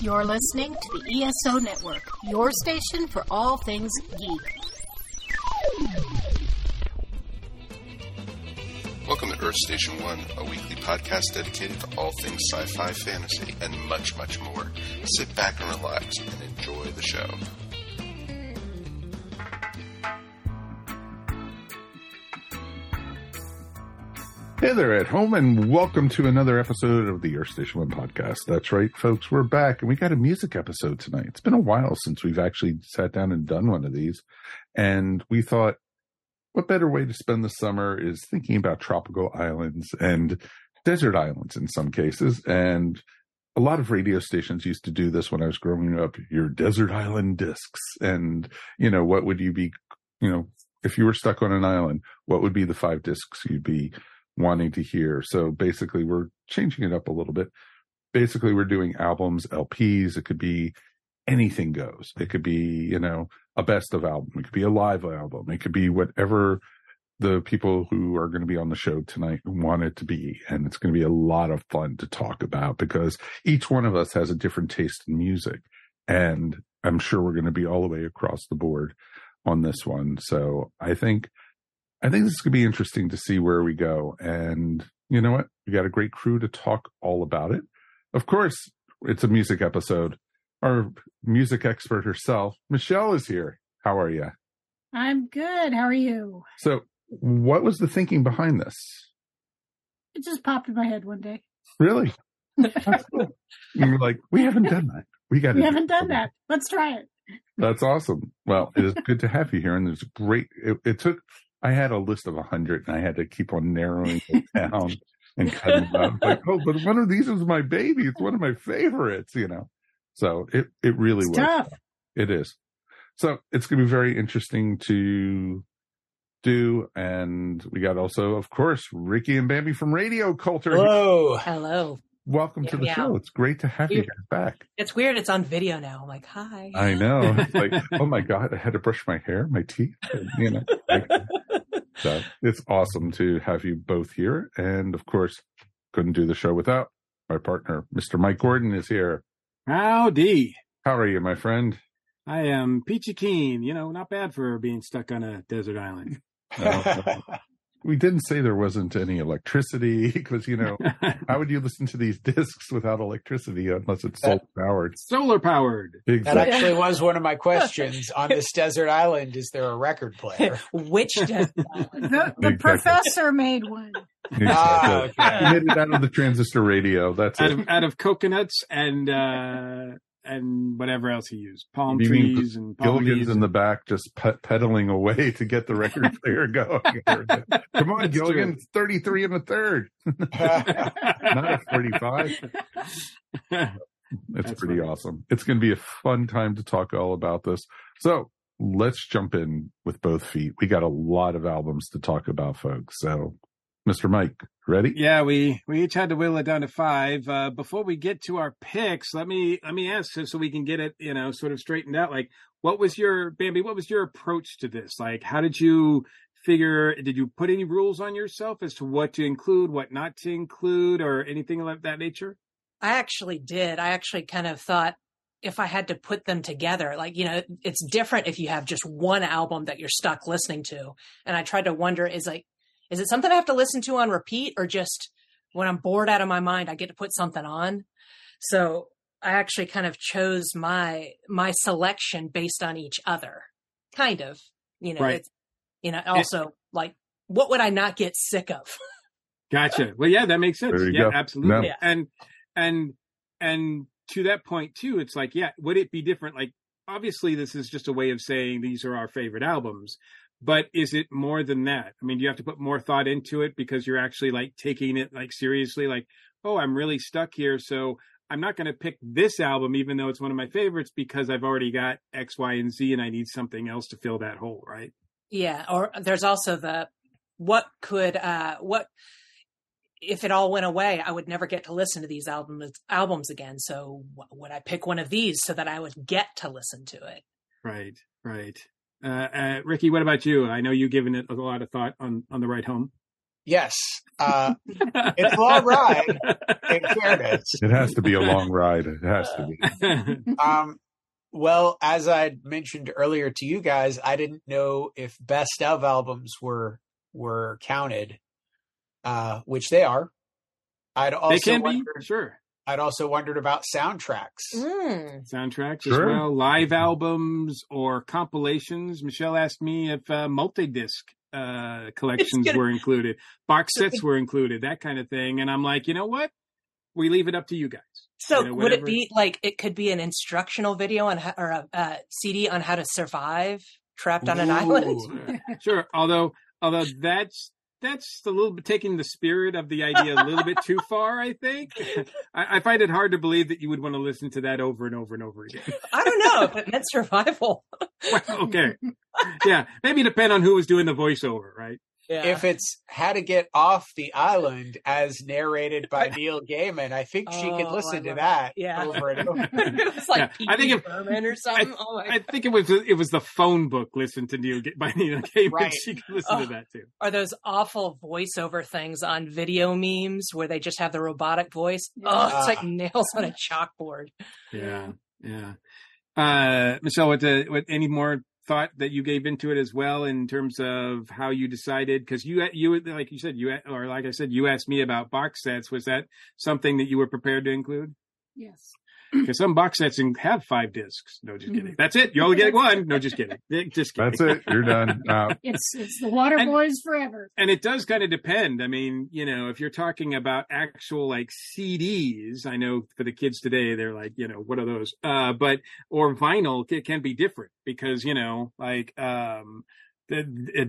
You're listening to the ESO Network, your station for all things geek. Welcome to Earth Station One, a weekly podcast dedicated to all things sci fi, fantasy, and much, much more. Sit back and relax and enjoy the show. Hey there at home, and welcome to another episode of the Earth Station One podcast. That's right, folks, we're back, and we got a music episode tonight. It's been a while since we've actually sat down and done one of these, and we thought, what better way to spend the summer is thinking about tropical islands and desert islands in some cases, and a lot of radio stations used to do this when I was growing up. Your desert island discs, and you know, what would you be, you know, if you were stuck on an island, what would be the five discs you'd be wanting to hear. So basically, we're changing it up a little bit. Basically, we're doing albums, LPs. It could be anything goes. It could be, you know, a best of album. It could be a live album. It could be whatever the people who are going to be on the show tonight want it to be. And it's going to be a lot of fun to talk about because each one of us has a different taste in music. And I'm sure we're going to be all the way across the board on this one. So I think I think this is going to be interesting to see where we go. And you know what? We got a great crew to talk all about it. Of course, it's a music episode. Our music expert herself, Michelle, is here. How are you? I'm good. How are you? So, what was the thinking behind this? It just popped in my head one day. Really? cool. You're like, we haven't done that. We got. We haven't done that. Let's try it. That's awesome. Well, it is good to have you here, and there's great. It, it took I had a list of a hundred and I had to keep on narrowing it down and cutting it out. Like, oh, but one of these is my baby. It's one of my favorites, you know. So it it really it's was. Tough. It is. So it's going to be very interesting to do. And we got also, of course, Ricky and Bambi from Radio Culture. Hello. Hello. Welcome to the Yeah. show. It's great to have you guys back. It's weird. It's on video now. I'm like, hi. I know. It's like, oh my God, I had to brush my hair, my teeth, and, you know. like- so it's awesome to have you both here. And of course, couldn't do the show without my partner, Mr. Mike Gordon is here. Howdy. How are you, my friend? I am peachy keen. You know, not bad for being stuck on a desert island. Uh, we didn't say there wasn't any electricity because, you know, how would you listen to these discs without electricity unless it's solar powered? Solar powered. That actually was one of my questions on this desert island. Is there a record player? Which desert The, island? the Exactly. professor made one. Ah, Exactly. okay. You made it out of the transistor radio. That's Out it. of out of coconuts and uh and whatever else he used. Palm You mean trees and palm Gilligan's leaves in the back just pet- pedaling away to get the record player going. Come on, That's Gilligan. true. 33 and a third, not a 45. It's That's pretty funny. awesome. It's going to be a fun time to talk all about this. So let's jump in with both feet. We got a lot of albums to talk about, folks. So, Mr. Mike, ready? Yeah, we we each had to whittle it down to five. Uh, before we get to our picks, let me let me ask so, so we can get it, you know, sort of straightened out. Like, what was your Bambi? What was your approach to this? Like, how did you figure? Did you put any rules on yourself as to what to include, what not to include, or anything of that nature? I actually did. I actually kind of thought if I had to put them together, like, you know, it's different if you have just one album that you're stuck listening to. And I tried to wonder is like, is it something I have to listen to on repeat or just when I'm bored out of my mind, I get to put something on? So I actually kind of chose my, my selection based on each other. Kind of, you know, Right. it's, you know, also like, what would I not get sick of? Gotcha. Well, yeah, that makes sense. Yeah, go. absolutely. No. Yeah. And and and to that point too, it's like, yeah, would it be different? Like, obviously, this is just a way of saying these are our favorite albums. But is it more than that? I mean, do you have to put more thought into it because you're actually like taking it like seriously? Like, oh, I'm really stuck here, so I'm not going to pick this album, even though it's one of my favorites, because I've already got X, Y, and Z, and I need something else to fill that hole, right? Yeah, or there's also the what could uh what if it all went away, I would never get to listen to these albums albums again. So w- would I pick one of these so that I would get to listen to it? Right, right. Uh, uh, Ricky, what about you? I know you've given it a lot of thought on on the ride home. Yes, uh, it's a long ride. In fairness, It has to be a long ride. It has to be. um, well, as I mentioned earlier to you guys, I didn't know if best of albums were were counted, uh, which they are. I'd they also can be sure I'd also wondered about soundtracks. Mm. soundtracks Sure. as well, live albums or compilations. Michelle asked me if uh, multi-disc uh, collections gonna- were included, box sets were included, that kind of thing. And I'm like, you know what? We leave it up to you guys. So You know, would it be like it could be an instructional video on how, or a, uh CD on how to survive trapped on an island? Sure. Although, although that's that's a little bit taking the spirit of the idea a little bit too far. I think. I, I find it hard to believe that you would want to listen to that over and over and over again. I don't know if it meant survival. well, okay. Yeah, maybe depend on who was doing the voiceover, right? Yeah. If it's how to get off the island as narrated by Neil Gaiman, I think she Oh, could listen to love that Yeah. over and over. it was like Yeah, I think Pee-wee if- Herman or something. oh my I think it was it was the phone book. Listen to Neil Ga- by Neil Gaiman. Right. She could listen to Oh. that too. are those awful voiceover things on video memes where they just have the robotic voice? Oh, it's like Ah. nails on a chalkboard. Yeah, yeah. Uh, Michelle, what, the, what any more thought that you gave into it as well in terms of how you decided? Because you, you, like you said, you, or like I said, you asked me about box sets. Was that something that you were prepared to include? Yes. Because some box sets have five discs. No, just kidding. That's it. You only get one. No, just kidding. Just kidding. That's it. You're done. Uh, It's it's the Water And- Boys forever. and it does kind of depend. I mean, you know, if you're talking about actual like CDs, I know for the kids today, they're like, you know, what are those? Uh, but or vinyl, it can be different because you know, like, um, the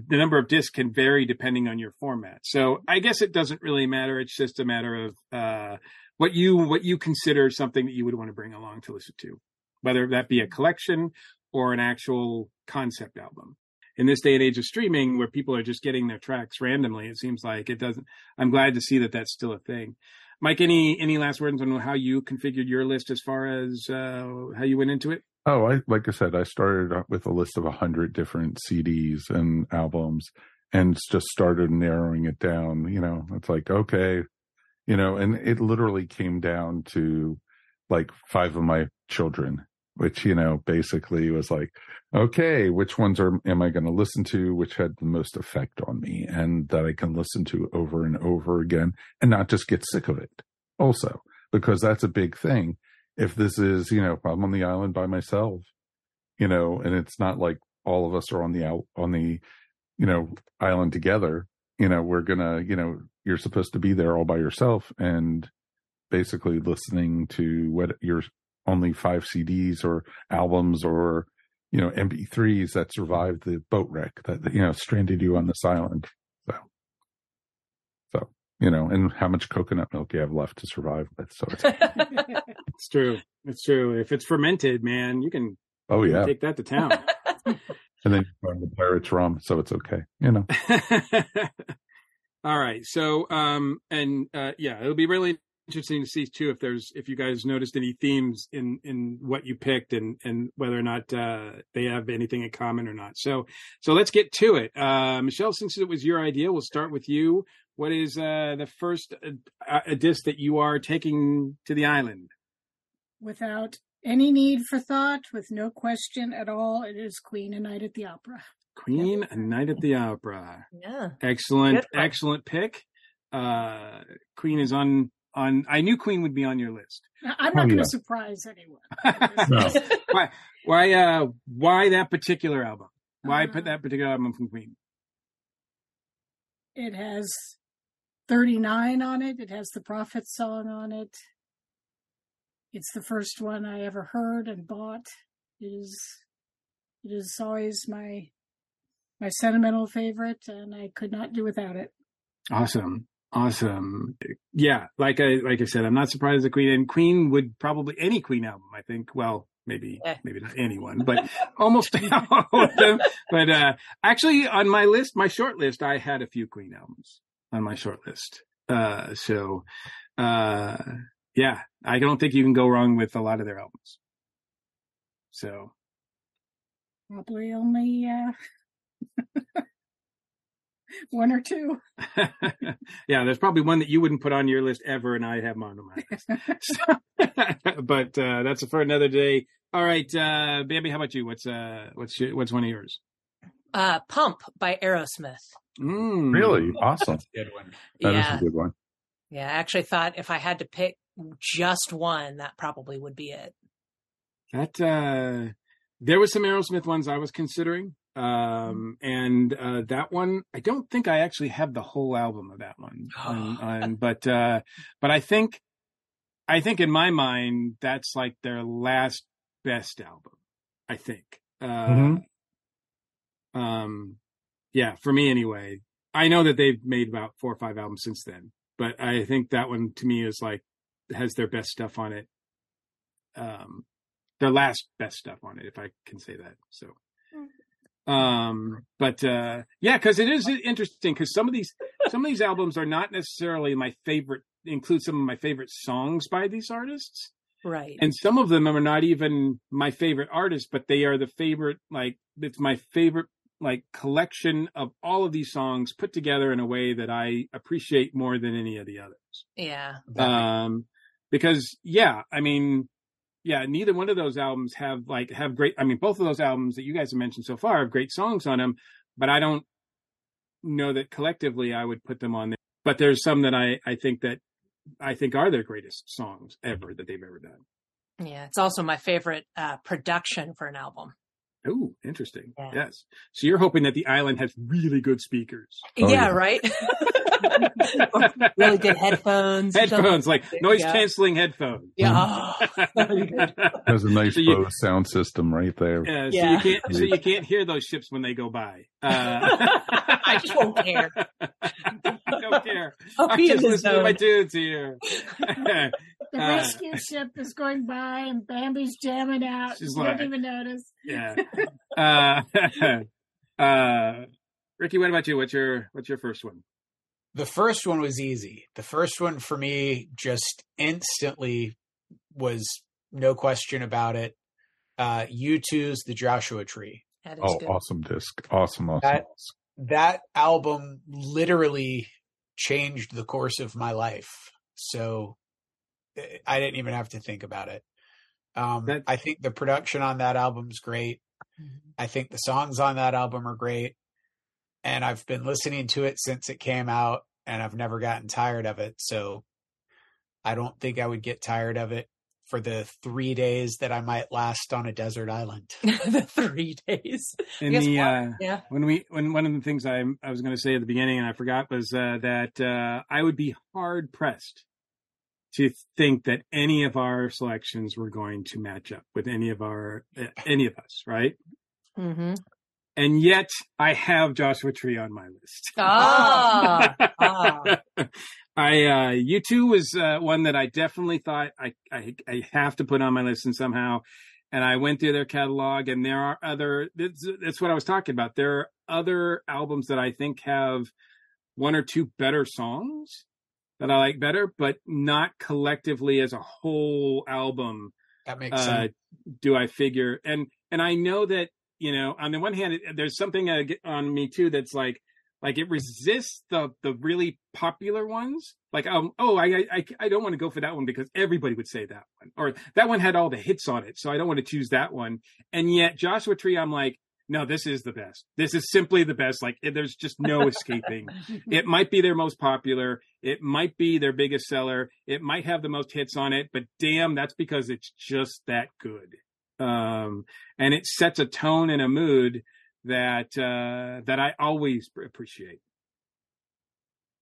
the number of discs can vary depending on your format. So I guess it doesn't really matter. It's just a matter of uh, what you what you consider something that you would want to bring along to listen to, whether that be a collection or an actual concept album in this day and age of streaming where people are just getting their tracks randomly it seems like it doesn't i'm glad to see that that's still a thing mike any any last words on how you configured your list as far as uh how you went into it Oh, I like I said, I started with a list of a hundred different CDs and albums, and just started narrowing it down. You know, it's like okay, you know, and it literally came down to like five of my children, which you know basically was like, okay, which ones are am I going to listen to? Which had the most effect on me, and that I can listen to over and over again, and not just get sick of it. Also, because that's a big thing if this is, you know, I'm on the island by myself, you know, and it's not like all of us are on the out on the, you know, island together, you know, we're gonna, you know, you're supposed to be there all by yourself and basically listening to what your only five CDs or albums or, you know, MP3s that survived the boat wreck that, you know, stranded you on this island. So, so, you know, and how much coconut milk you have left to survive with. So it's, it's true it's true if it's fermented man you can oh yeah. take that to town And then you find the pirates rum, so it's okay. You know. all right. So um and uh yeah it'll be really interesting to see too if there's if you guys noticed any themes in in what you picked and and whether or not uh they have anything in common or not. So so let's get to it. Uh michelle since it was your idea we'll start with you. What is uh the first uh, uh, disc that you are taking to the island? Without any need for thought, with no question at all, it is Queen a Night at the Opera. Queen a night at the opera Yeah. excellent excellent pick uh queen is on on i knew queen would be on your list I'm not Oh, going yeah. to surprise anyone. No. why why uh why that particular album why Uh, put that particular album from queen It has 39 on it. It has the Prophet song on it. It's the first one I ever heard and bought. It is it is always my my sentimental favorite and I could not do without it. awesome. Awesome. Yeah like i like i said i'm not surprised the queen and queen would probably any queen album i think well maybe Eh. maybe not anyone but almost all of them. But uh actually on my list my short list i had a few queen albums on my short list. Uh so uh yeah i don't think you can go wrong with a lot of their albums. So. Probably only uh one or two. yeah, there's probably one that you wouldn't put on your list ever, and I have mine on my list. So- but uh, that's for another day. All right, uh, Bambi, how about you? What's uh, what's your, what's one of yours? Uh, Pump by Aerosmith. Mm. Really awesome. Good one. That is yeah. a good one. Yeah. I actually thought if I had to pick just one, that probably would be it. That uh, there was some Aerosmith ones I was considering, um, and uh, that one I don't think I actually have the whole album of that one. Um, um, but uh, but I think I think in my mind that's like their last best album. I think. Uh, Mhm. Um, yeah, for me anyway. I know that they've made about four or five albums since then, but I think that one to me is like has their best stuff on it. Um, their last best stuff on it, if I can say that. So, um, but uh, yeah, because it is interesting because some of these some of these albums are not necessarily my favorite. Include some of my favorite songs by these artists, Right. and some of them are not even my favorite artists, but they are the favorite. Like it's my favorite like collection of all of these songs put together in a way that I appreciate more than any of the others yeah. um because yeah i mean yeah neither one of those albums have like have great i mean both of those albums that you guys have mentioned so far have great songs on them but i don't know that collectively i would put them on there but there's some that i i think that i think are their greatest songs ever that they've ever done Yeah. It's also my favorite uh, production for an album. oh interesting Yeah. yes so you're hoping that the island has really good speakers Oh, yeah, yeah. right. really good headphones. headphones like noise Yeah. canceling headphones Yeah. That'd be good. Has a nice So you- Bose sound system right there. Yeah, so Yeah. you can't so you can't hear those ships when they go by. Uh, I just won't care. I don't care. I'll I'm be just listening to my zone. tunes here. The Uh, rescue ship is going by and Bambi's jamming out. She's You like- don't even notice. yeah. Uh, uh, Ricky, what about you? What's your what's your first one? The first one was easy. The first one for me just instantly was no question about it. Uh, U2's The Joshua Tree. That is Oh, good. awesome disc. Awesome, awesome. That- That album literally changed the course of my life. So eh, I didn't even have to think about it. Um, That- I think the production on that album's great. Mhm. I think the songs on that album are great. And I've been listening to it since it came out and I've never gotten tired of it. So I don't think I would get tired of it for the three days that I might last on a desert island. the three days. In the uh, Yeah. when we when one of the things I I was going to say at the beginning and I forgot was uh, that uh, I would be hard pressed to think that any of our selections were going to match up with any of our uh, any of us, right? Mm-hmm. And yet I have Joshua Tree on my list. Ah, ah. I uh U2 was uh, one that I definitely thought I, I I have to put on my list and somehow and I went through their catalog and there are other that's, that's what I was talking about. There are other albums that I think have one or two better songs that I like better, but not collectively as a whole album That makes uh, sense. do I figure? And and I know that you know on the one hand, it, there's something uh, on me too that's like like it resists the the really popular ones. Like um oh I I I- I don't want to go for that one because everybody would say that one or that one had all the hits on it, so I don't want to choose that one. And yet Joshua Tree, I'm like. No, this is the best. This is simply the best. Like, there's just no escaping it might be their most popular it might be their biggest seller it might have the most hits on it but damn that's because it's just that good um and it sets a tone and a mood that uh that i always appreciate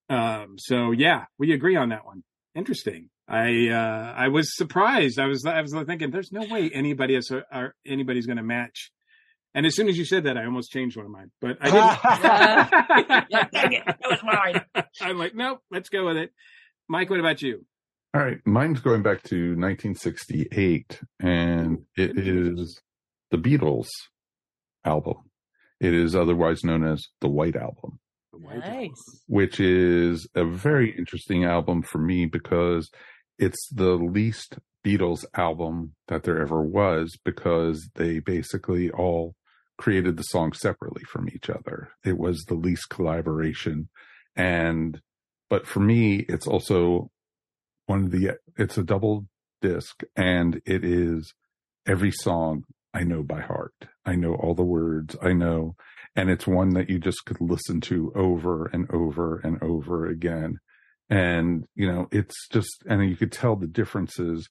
um so yeah we agree on that one interesting i uh i was surprised i was i was thinking there's no way anybody is or anybody's gonna match and as soon as you said that i almost changed one of mine but i didn't Yeah, dang it. That was mine. I'm like, nope, let's go with it. Mike, what about you? All right, mine's going back to 1968, and it mm-hmm. is the Beatles album. It is otherwise known as the White Album, The White Nice. Album. which is a very interesting album for me because it's the least Beatles album that there ever was because they basically all created the song separately from each other. It was the least collaboration. And, but for me, it's also one of the, it's a double disc and it is every song I know by heart. I know all the words. I know, and it's one that you just could listen to over and over and over again. And, you know, it's just, and you could tell the differences,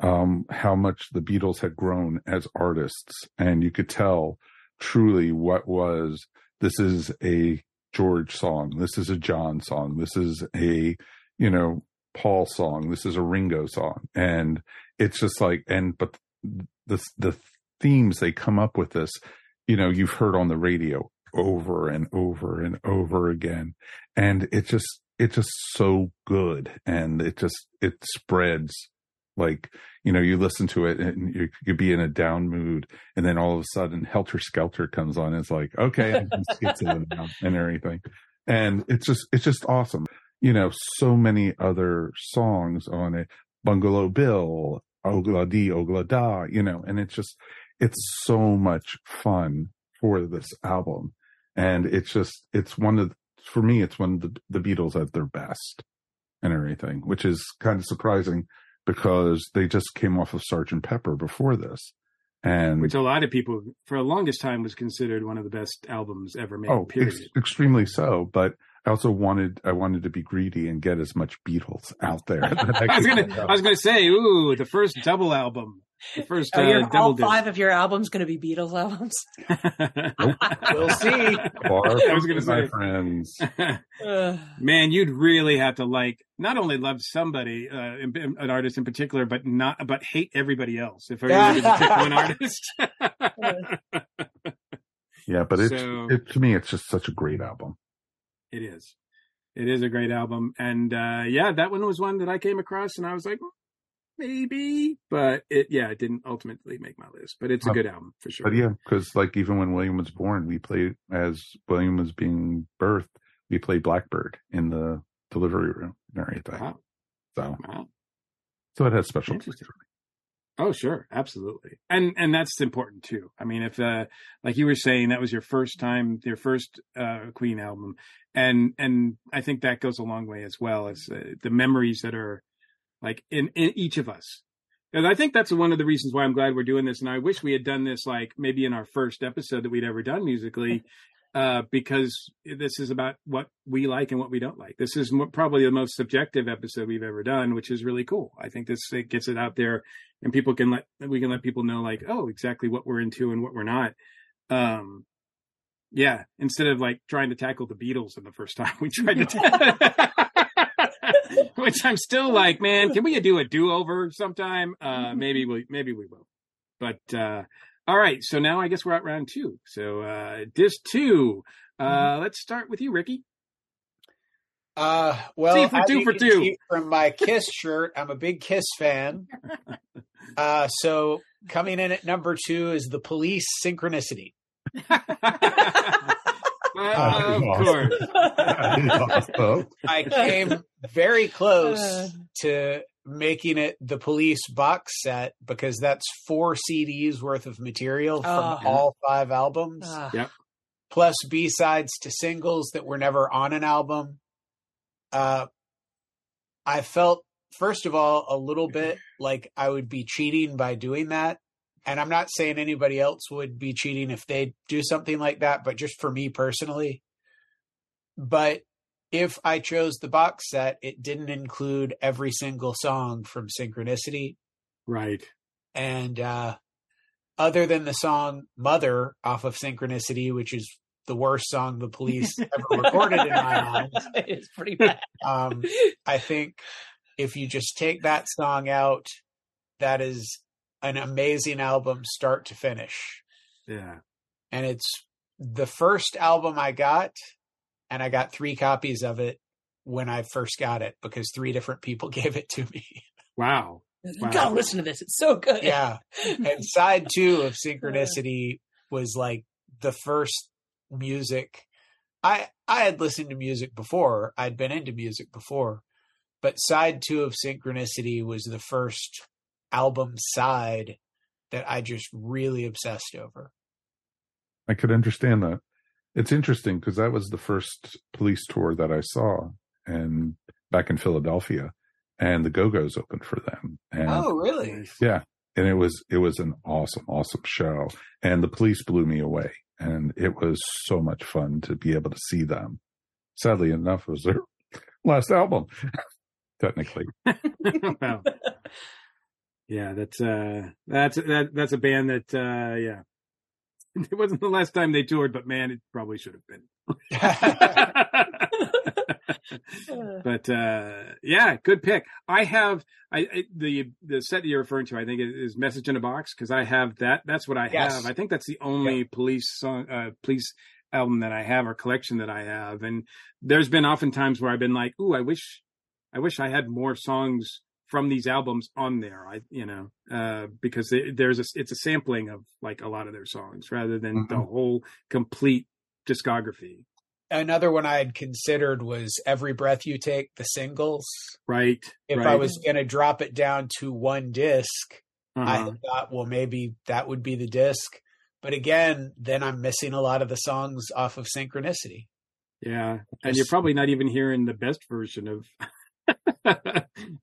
um, how much the Beatles had grown as artists. And you could tell truly what was, this is a George song. This is a John song. This is a, you know, Paul song. This is a Ringo song. And it's just like, and, but the, the themes they come up with this, you know, you've heard on the radio over and over and over again. And it just, it's just so good. And it just, it spreads like, you know, you listen to it and you could be in a down mood. And then all of a sudden Helter Skelter comes on. It's like, okay, I can skip to them now and everything. And it's just, it's just awesome. You know, so many other songs on it. Bungalow Bill, Ob-La-Di, Ob-La-Da, you know, and it's just, it's so much fun for this album. And it's just, it's one of, for me, it's one of the, the Beatles at their best and everything, which is kind of surprising because they just came off of Sergeant Pepper before this. And which a lot of people for the longest time was considered one of the best albums ever made. Oh. Ex- extremely so. But I also wanted I wanted to be greedy and get as much Beatles out there. I, I, was gonna I was gonna say, ooh, the first double album. The first uh, your, double all disc. five of your albums going to be Beatles albums. we'll see. Far I was gonna my say. friends. Man, you'd really have to like not only love somebody, uh, in- in- an artist in particular, but not but hate everybody else. If I were to pick one artist, Yeah, but it's So- it, to me, it's just such a great album. It is. It is a great album, and uh, yeah, that one was one that I came across, and I was like, "Hmm, maybe, but it yeah, it didn't ultimately make my list, but it's a good album for sure. But yeah, because like even when William was born, we played as William was being birthed, we played Blackbird in the delivery room and everything. Wow. So, Wow. so it has special Interesting. Oh, sure, absolutely, and and that's important too. I mean, if uh, like you were saying, that was your first time, your first uh, Queen album, and and I think that goes a long way as well as uh, the memories that are like in, in each of us. And I think that's one of the reasons why I'm glad we're doing this. And I wish we had done this like maybe in our first episode that we'd ever done musically, uh, because this is about what we like and what we don't like. This is probably the most subjective episode we've ever done, which is really cool. I think this it gets it out there, and people can let we can let people know like, oh, exactly what we're into and what we're not. Um, yeah, instead of like trying to tackle the Beatles in the first time, we tried to. Which I'm still like, man, can we do a do over sometime? Uh, maybe we, maybe we will. But uh, all right, so now I guess we're at round two. So uh, disc two. Uh, let's start with you, Ricky. Uh, well, See, for two for two. From my Kiss shirt, I'm a big Kiss fan. Uh, so coming in at number two is the Police Synchronicity. Uh, of course. I came very close to making it the Police box set because that's four CDs worth of material from Oh. all five albums, ah, plus B sides to singles that were never on an album. Uh, I felt, first of all, a little bit like I would be cheating by doing that. And I'm not saying anybody else would be cheating if they do something like that, but just for me personally. But if I chose the box set, it didn't include every single song from Synchronicity. right. And uh, other than the song Mother off of Synchronicity, which is the worst song the police ever recorded in my mind, it's pretty bad. um, I think if you just take that song out, that is an amazing album start to finish. Yeah. And it's the first album I got, and I got three copies of it when I first got it because three different people gave it to me. Wow. You Wow. gotta listen to this. It's so good. yeah. And side two of Synchronicity was like the first music. I I had listened to music before. I'd been into music before. But side two of Synchronicity was the first album side that I just really obsessed over. I could understand that. It's interesting because that was the first police tour that I saw and back in Philadelphia and the Go-Go's opened for them. And Oh, really? Yeah, and it was it was an awesome awesome show and the police blew me away and it was so much fun to be able to see them. Sadly enough, it was their last album technically. wow. Yeah, that's uh that's that that's a band that uh yeah. It wasn't the last time they toured, but man, it probably should have been. but uh yeah, good pick. I have I, I the the set that you're referring to. I think is, is Message in a Box because I have that. That's what I Yes. have. I think that's the only police song, uh, police album that I have or collection that I have. And there's been often times where I've been like, "Ooh, I wish, I wish I had more songs." From these albums on there i you know uh because it, there's a it's a sampling of like a lot of their songs rather than the Mhm. whole complete discography Another one I had considered was Every Breath You Take, the singles. right If right. I was going to drop it down to one disc, I Uh-huh. had thought, well, maybe that would be the disc. But again, then I'm missing a lot of the songs off of Synchronicity. Yeah, and you're probably not even hearing the best version of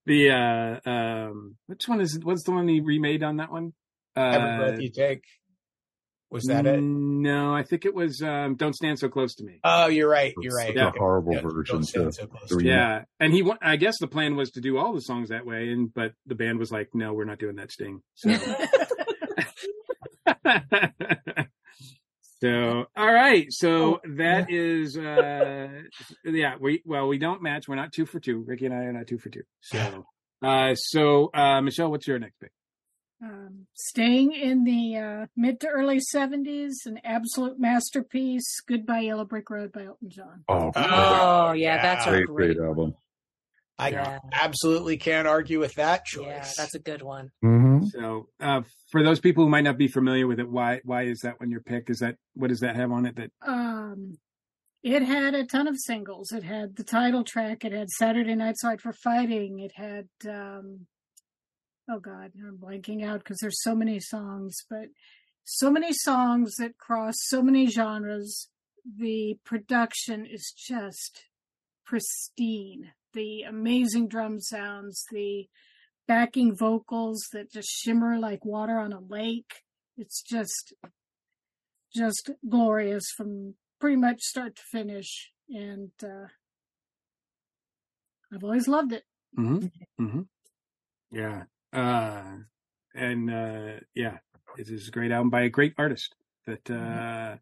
the uh um which one is? What's the one he remade on that one? Uh, Every Breath You Take. Was that it? No, I think it was um Don't Stand So Close to Me. Oh, you're right. You're It's right. such a Okay. horrible Yeah, version don't stand to- so close to to me. Yeah, and he I guess the plan was to do all the songs that way and but the band was like, "No, we're not doing that Sting." So So, all right. So that is, uh, yeah, we, well, we don't match. We're not two for two. Ricky and I are not two for two. So, uh, so, uh, Michelle, what's your next pick? Um, staying in the uh, mid to early 70s, an absolute masterpiece, Goodbye Yellow Brick Road by Elton John. Oh, Oh, yeah, that's a great, great, great album. I Yeah. absolutely can't argue with that choice. Yeah, that's a good one. hmm So, uh, for those people who might not be familiar with it, why, why is that one your pick? Is that, what does that have on it that, Um, it had a ton of singles. It had the title track. It had Saturday Night's Fight for Fighting. It had, um, oh God, I'm blanking out because there's so many songs, but so many songs that cross so many genres. The production is just pristine. The amazing drum sounds, the backing vocals that just shimmer like water on a lake. It's just, just glorious from pretty much start to finish. And, uh, I've always loved it. mm-hmm, mm-hmm. yeah. Uh, and, uh, yeah, it is a great album by a great artist that, uh,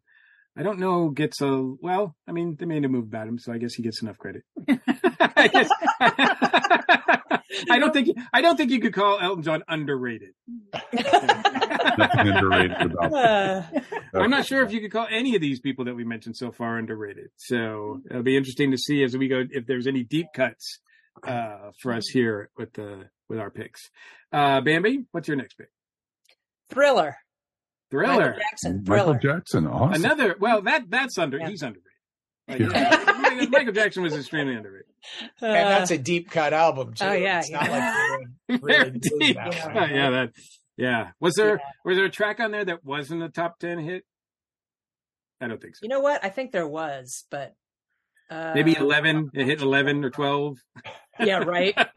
I don't know gets a, well, I mean, they made a move about him, so I guess he gets enough credit. I guess. I don't think I don't think you could call Elton John underrated. Nothing underrated about Uh, I'm not sure if you could call any of these people that we mentioned so far underrated. So it'll be interesting to see as we go if there's any deep cuts uh, for us here with the with our picks. Uh, Bambi, what's your next pick? thriller. Michael Thriller. Jackson. Michael Jackson. Awesome. Another. Well, that that's under. Yeah. He's underrated. Like, Yeah. Michael- Michael Jackson was extremely underrated. and that's a deep cut album too. oh, yeah, it's not yeah. like Very really deep. that Yeah. yeah, that. Yeah. Was there Yeah. was there a track on there that wasn't a top ten hit? I don't think so. You know what? I think there was, but uh, Maybe eleven. It hit eleven or twelve. Yeah, right.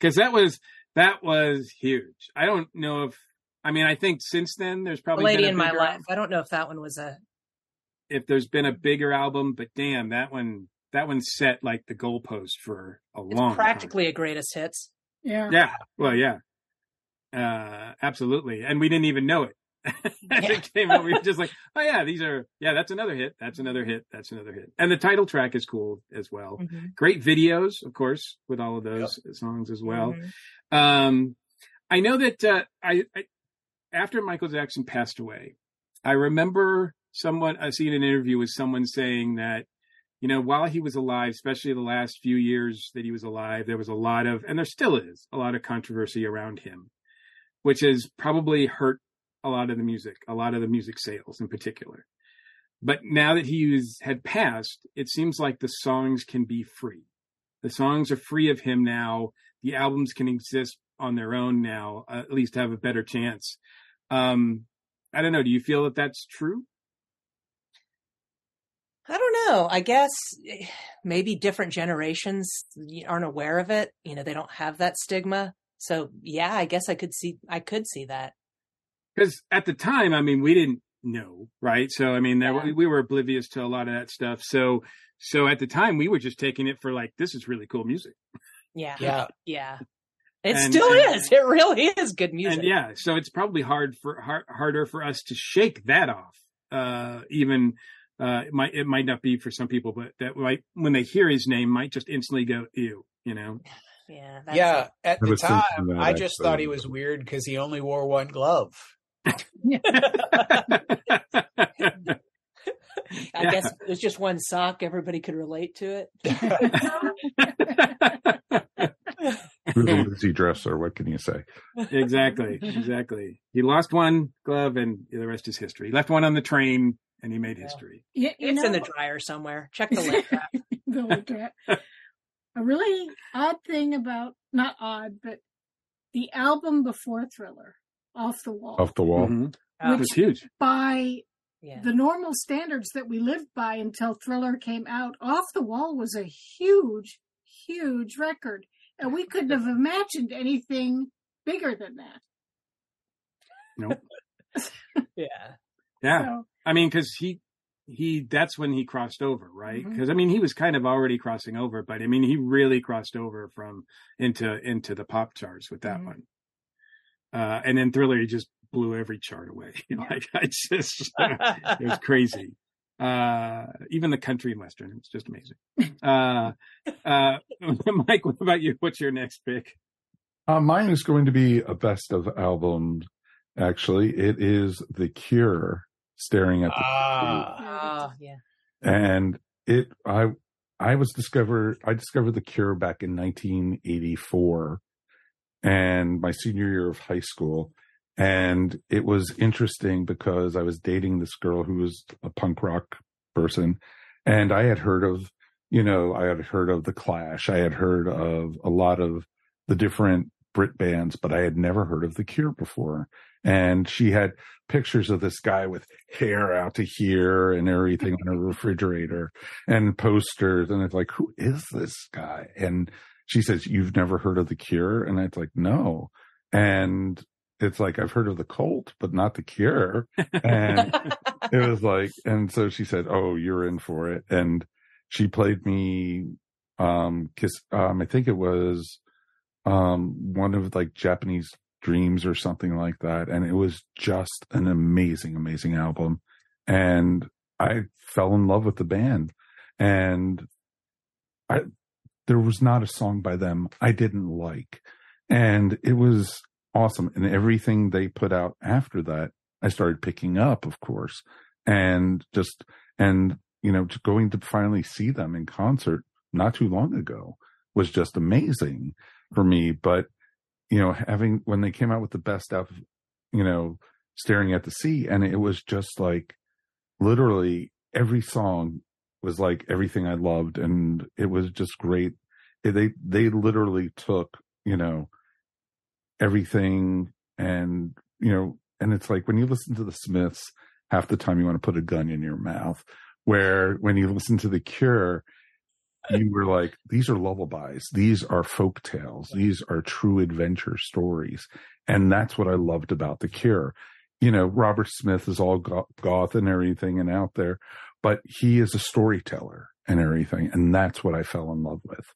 Because that was that was huge. I don't know if I mean I think since then there's The probably Lady been a in My bigger- Life. I don't know if that one was a. If there's been a bigger album, but damn that one that one set like the goalpost for a It's long practically a greatest hits. Yeah. Yeah. Well, yeah. Uh, absolutely. And we didn't even know it. As Yeah. it came out, we were just like, oh yeah, these are yeah, that's another hit. That's another hit. That's another hit. And the title track is cool as well. Great videos, of course, with all of those songs as well. Mhm. Um, I know that uh, I, I after Michael Jackson passed away, I remember someone I seen an interview with someone saying that you know while he was alive, especially the last few years that he was alive, there was a lot of and there still is a lot of controversy around him, which has probably hurt a lot of the music, a lot of the music sales in particular. But now that he was, had passed, it seems like the songs can be free. The songs are free of him now. The albums can exist on their own now, uh, at least have a better chance. Um, I don't know. Do you feel that that's true? I don't know. I guess maybe different generations aren't aware of it. You know, they don't have that stigma. So yeah, I guess I could see I could see that. Because at the time, I mean, we didn't know, right? So I mean, there, Yeah. we were oblivious to a lot of that stuff. So so at the time, we were just taking it for like this is really cool music. Yeah. Yeah. Yeah. It And- still and- is. It really is good music. And yeah, so it's probably hard for hard, harder for us to shake that off. Uh, even uh, it might it might not be for some people, but that might when they hear his name, might just instantly go ew. You know. Yeah. that's yeah. it. At I the time, that I just thought he was weird because he only wore one glove. I Yeah. guess it was just one sock. Everybody could relate to it. Who's a lazy dresser? What can you say? exactly, exactly. He lost one glove, and the rest is history. He left one on the train, and he made Yeah. history. You, you It's know, in the dryer somewhere. Check the link. app. the lip trap. A really odd thing about not odd, but the album before Thriller, Off the Wall, Off the wall. Mhm. Oh, It was huge. by yeah. the normal standards that we lived by until Thriller came out, Off the Wall was a huge, huge record. And we couldn't have imagined anything bigger than that. Nope. Yeah. Yeah. So, I mean, because he he that's when he crossed over, right? Because I mean, he was kind of already crossing over, but I mean, he really crossed over from into into the pop charts with that Mhm. one. Uh, and then Thriller, he just blew every chart away. like I just, it was crazy. Uh, even the country and western. It's just amazing. Uh, uh, Mike, what about you? What's your next pick? Uh, mine is going to be a best of albums. Actually, it is The Cure, staring at the Ah. Oh, yeah. and it i i was discovered i discovered the cure back in 1984 and my senior year of high school and it was interesting because i was dating this girl who was a punk rock person and i had heard of you know i had heard of the clash i had heard of a lot of the different brit bands but i had never heard of the cure before and she had pictures of this guy with hair out to here and everything on her refrigerator and posters. And it's like, who is this guy? And she says, You've never heard of the cure? And it's like, No. And it's like, I've heard of the cult, but not the cure. And it was like, and so she said, Oh, you're in for it. And she played me, um, kiss, um, I think it was, um, one of like Japanese dreams or something like that. And it was just an amazing, amazing album. And I fell in love with the band. And I, there was not a song by them I didn't like. And it was awesome. And everything they put out after that, I started picking up, of course. And just, and, you know, just going to finally see them in concert not too long ago was just amazing for me. But, you know, having, when they came out with the best of, you know, staring at the sea, and it was just like literally every song was like everything I loved, and it was just great. They, they literally took, you know, everything and, you know, and it's like when you listen to the Smiths, half the time you want to put a gun in your mouth. Where when you listen to The Cure, you were like, these are lullabies. These are folk tales. These are true adventure stories. And that's what I loved about The Cure. You know, Robert Smith is all goth and everything and out there, but he is a storyteller and everything. And that's what I fell in love with.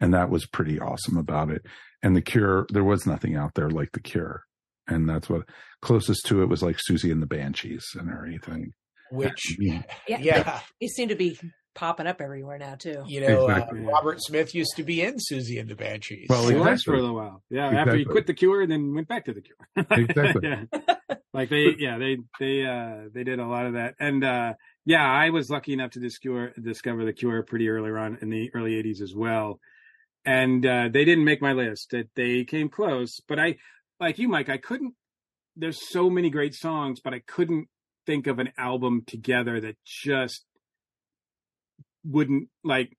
And that was pretty awesome about it. And The Cure, there was nothing out there like The Cure. And that's what closest to it was like Siouxsie and the Banshees and everything. Which, Yeah. yeah, They seem to be popping up everywhere now too. you know, Exactly. uh, Robert Smith used to be in Siouxsie and the Banshees. Well, He was exactly. for a little while. Yeah, after he quit the Cure and then went back to the Cure. Exactly. yeah. Like they, yeah, they, they, uh, they did a lot of that. And, uh, yeah, I was lucky enough to discover, discover the Cure pretty early on in the early 80s as well. And, uh, they didn't make my list. That They came close, but I, like you, Mike, I couldn't, there's so many great songs, but I couldn't think of an album together that just wouldn't like,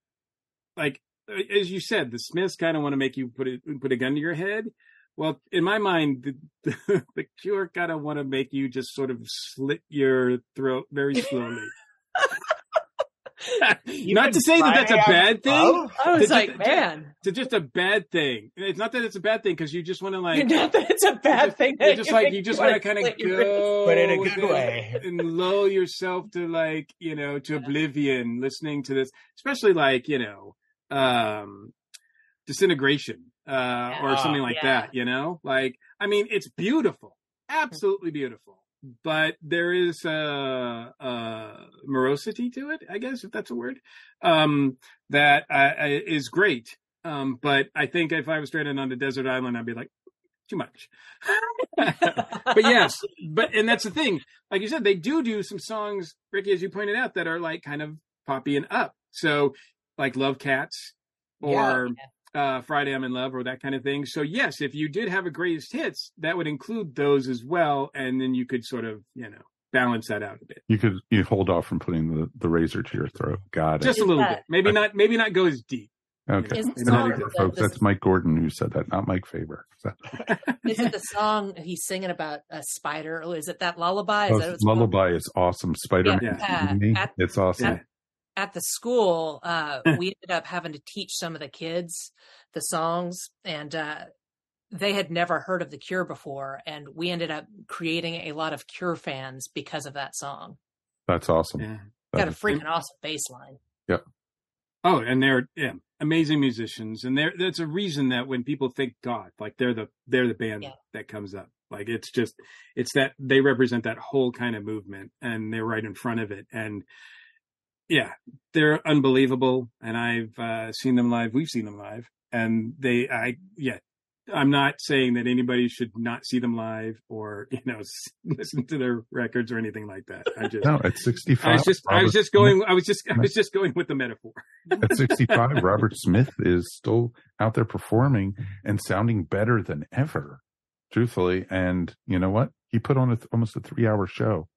like, uh, as you said, the Smiths kind of want to make you put it, put a gun to your head. Well, in my mind, the, the, the Cure kind of want to make you just sort of slit your throat very slowly. not to say that that's a bad thing. I was Did you- like, did- man, It's just a bad thing. It's not that it's a bad thing because you just want to like. not that it's a bad just- thing. You're that just like you just want to kind of slit your wrist. go, But in a good and- way. and lull yourself to like you know to oblivion, listening to this, especially like you know, um, disintegration uh, or something like Yeah. that. You know, like I mean, it's beautiful, absolutely beautiful. But there is a, a morosity to it, I guess, if that's a word, um, that uh, uh, is great. Um, but I think if I was stranded on a desert island, I'd be like, too much. but yes, but and that's the thing. Like you said, they do do some songs, Ricky, as you pointed out, that are like kind of poppy and up. So like Love Cats or uh, Friday I'm in Love or that kind of thing. So yes, if you did have a greatest hits, that would include those as well, and then you could sort of you know balance that out a bit, You could you hold off from putting the, the razor to your throat. Got it. just a little that- bit. Maybe not. Maybe not go as deep. okay. Is You know, song the- the- folks, the- that's Mike Gordon who said that, not Mike Faber. So, Is it the song he's singing about a spider? Or is it that lullaby? Is Oh, that what it's called? Lullaby is awesome. Spider Yeah. Man, Uh, at- it's awesome. Yeah. At the school, uh, we ended up having to teach some of the kids the songs, and uh, they had never heard of the Cure before, and we ended up creating a lot of Cure fans because of that song. That's awesome. Yeah. Got a That is- freaking awesome bass line. Oh, and they're yeah, amazing musicians, and there that's a reason that when people think goth, like they're the they're the band Yeah. that comes up. Like it's just it's that they represent that whole kind of movement, and they're right in front of it, and yeah, they're unbelievable. And I've uh, seen them live. We've seen them live, and they I yeah. I'm not saying that anybody should not see them live or you know listen to their records or anything like that. I just No, at 65. I was just I was just going I was just I was just going with the metaphor. At 65. Robert Smith is still out there performing and sounding better than ever, truthfully. And you know what? He put on a, almost a three hour show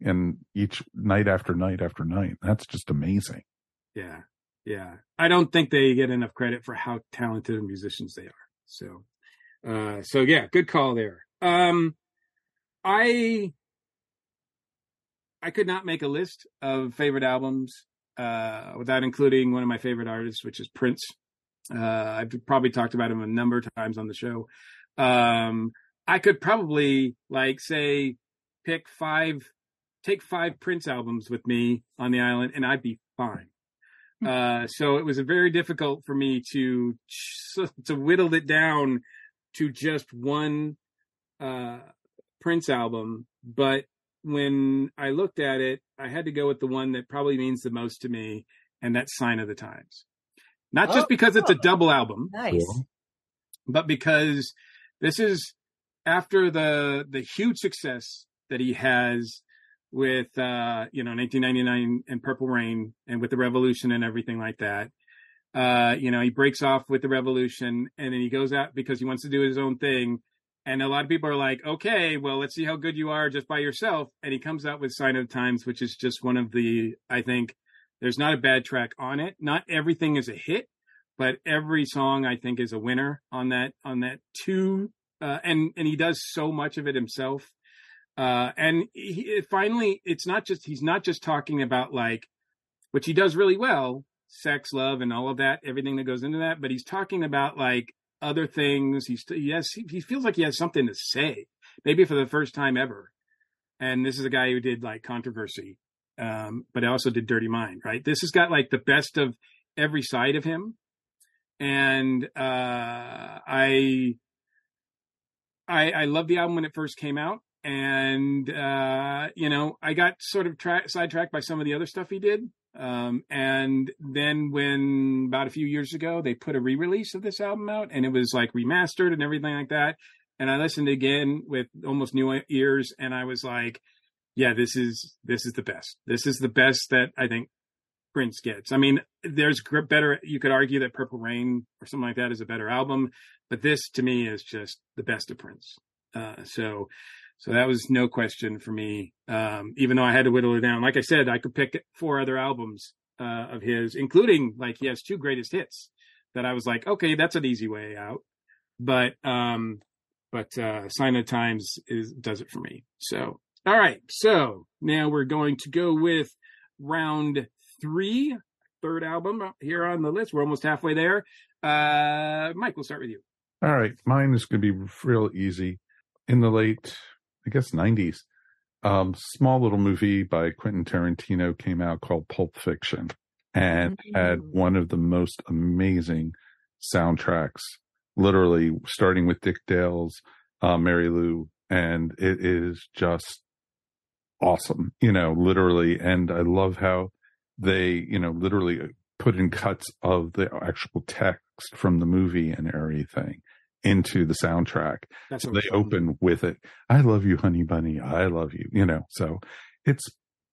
and each night after night after night. That's just amazing. Yeah. Yeah. I don't think they get enough credit for how talented musicians they are. So, uh, so yeah, good call there. Um, I, I could not make a list of favorite albums, uh, without including one of my favorite artists, which is Prince. Uh, I've probably talked about him a number of times on the show. Um, I could probably like say pick five, take five Prince albums with me on the island and I'd be fine. Uh, so it was very difficult for me to to whittle it down to just one uh, Prince album. But when I looked at it, I had to go with the one that probably means the most to me, and that's "Sign of the Times." Not just Oh. because it's a double album, Nice. But because this is after the the huge success that he has with uh you know 1999 and Purple Rain and with the Revolution and everything like that. Uh you know, he breaks off with the Revolution and then he goes out because he wants to do his own thing and a lot of people are like, "Okay, well, let's see how good you are just by yourself." And he comes out with Sign of Times, which is just one of the I think there's not a bad track on it. Not everything is a hit, but every song I think is a winner on that on that two uh, and and he does so much of it himself. Uh, and he, finally, it's not just he's not just talking about like, which he does really well, sex, love, and all of that, everything that goes into that. But he's talking about like other things. He's yes, he, he feels like he has something to say, maybe for the first time ever. And this is a guy who did like controversy, um, but also did Dirty Mind, right? This has got like the best of every side of him, and uh, I I, I loved the album when it first came out, and uh, you know, I got sort of tra- sidetracked by some of the other stuff he did. Um, and then when about a few years ago they put a re-release of this album out, and it was like remastered and everything like that, and I listened again with almost new ears, and I was like, yeah, this is this is the best. This is the best that I think Prince gets. I mean, there's better. You could argue that Purple Rain or something like that is a better album, but this to me is just the best of Prince. Uh, so, so that was no question for me. Um, even though I had to whittle it down, like I said, I could pick four other albums uh, of his, including like he has two greatest hits that I was like, okay, that's an easy way out. But, um, but uh, Sign of Times is does it for me. So, all right. So now we're going to go with round three, third album here on the list. We're almost halfway there. Uh, Mike, we'll start with you. All right, mine is going to be real easy. In the late, I guess, '90s, um, small little movie by Quentin Tarantino came out called Pulp Fiction, and had Mm. one of the most amazing soundtracks. Literally, starting with Dick Dale's uh, "Misirlou," and it is just awesome. You know, literally, and I love how they, you know, literally put in cuts of the actual text from the movie and everything into the soundtrack. That's So they open with it. I love you, honey bunny. I love you. You know, so it's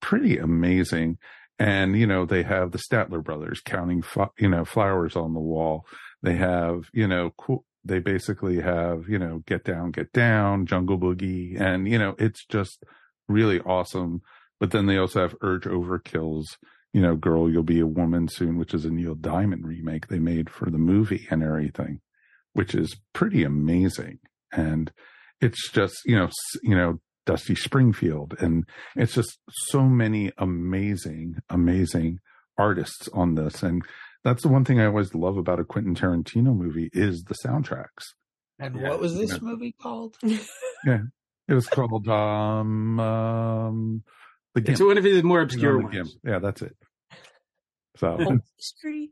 pretty amazing. And, you know, they have the Statler brothers counting, you know, flowers on the wall. They have, you know, cool. They basically have, you know, get down, get down, jungle boogie. And, you know, it's just really awesome. But then they also have Urge Overkill's, you know, Girl, You'll Be a Woman Soon, which is a Neil Diamond remake they made for the movie and everything, which is pretty amazing. And it's just, you know, you know, Dusty Springfield. And it's just so many amazing, amazing artists on this. And that's the one thing I always love about a Quentin Tarantino movie is the soundtracks. And Yeah, what was this yeah. movie called? Yeah. It was called um um the It's Gimp. one of his more obscure The ones. Gimp. Yeah, that's it. So Pulp History?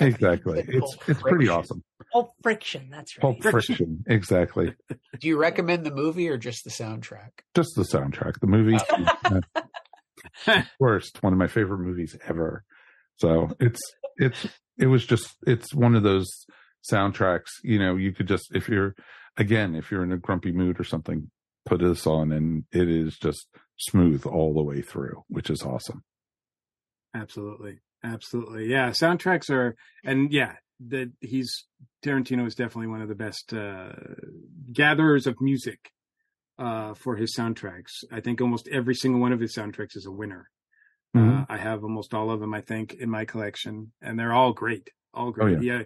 Exactly. It's Pulp it's pretty awesome. Pulp Friction. That's right. Pulp friction. Exactly. Do you recommend the movie or just the soundtrack? Just the soundtrack. The movie uh, worst. One of my favorite movies ever. So it's it's it was just it's one of those soundtracks, you know, you could just if you're again, if you're in a grumpy mood or something, put this on and it is just smooth all the way through, which is awesome. Absolutely. Absolutely. Yeah. Soundtracks are, and yeah, that he's, Tarantino is definitely one of the best, uh, gatherers of music, uh, for his soundtracks. I think almost every single one of his soundtracks is a winner. Mhm. Uh, I have almost all of them, I think, in my collection, and they're all great. All great. Oh, yeah.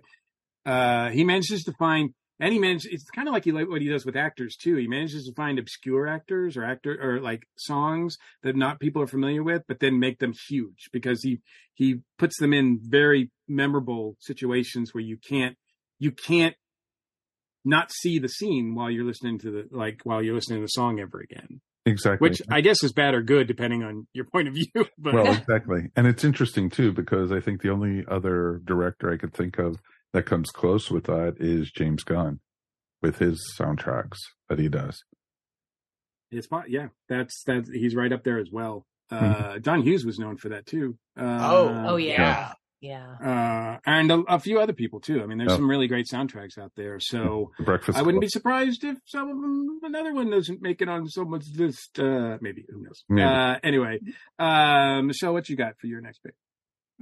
Uh, he manages to find, and he manages, it's kind of like he, like what he does with actors too. He manages to find obscure actors or actor, or like songs that not people are familiar with, but then make them huge because he, he puts them in very memorable situations where you can't, you can't not see the scene while you're listening to the, like, while you're listening to the song ever again, Exactly. which I guess is bad or good depending on your point of view. But well, exactly. And it's interesting too, because I think the only other director I could think of that comes close with that is James Gunn with his soundtracks that he does. It's po- yeah, that's that. He's right up there as well. Uh, Mm-hmm. John Hughes was known for that too. Uh, Oh, Oh, yeah. yeah. Yeah. uh, and a, a few other people too. I mean, there's Oh. some really great soundtracks out there. So The Breakfast I wouldn't be surprised if some of them, another one doesn't make it on someone's list. Uh, maybe who knows? Maybe. Uh, anyway, uh, Michelle, what you got for your next pick?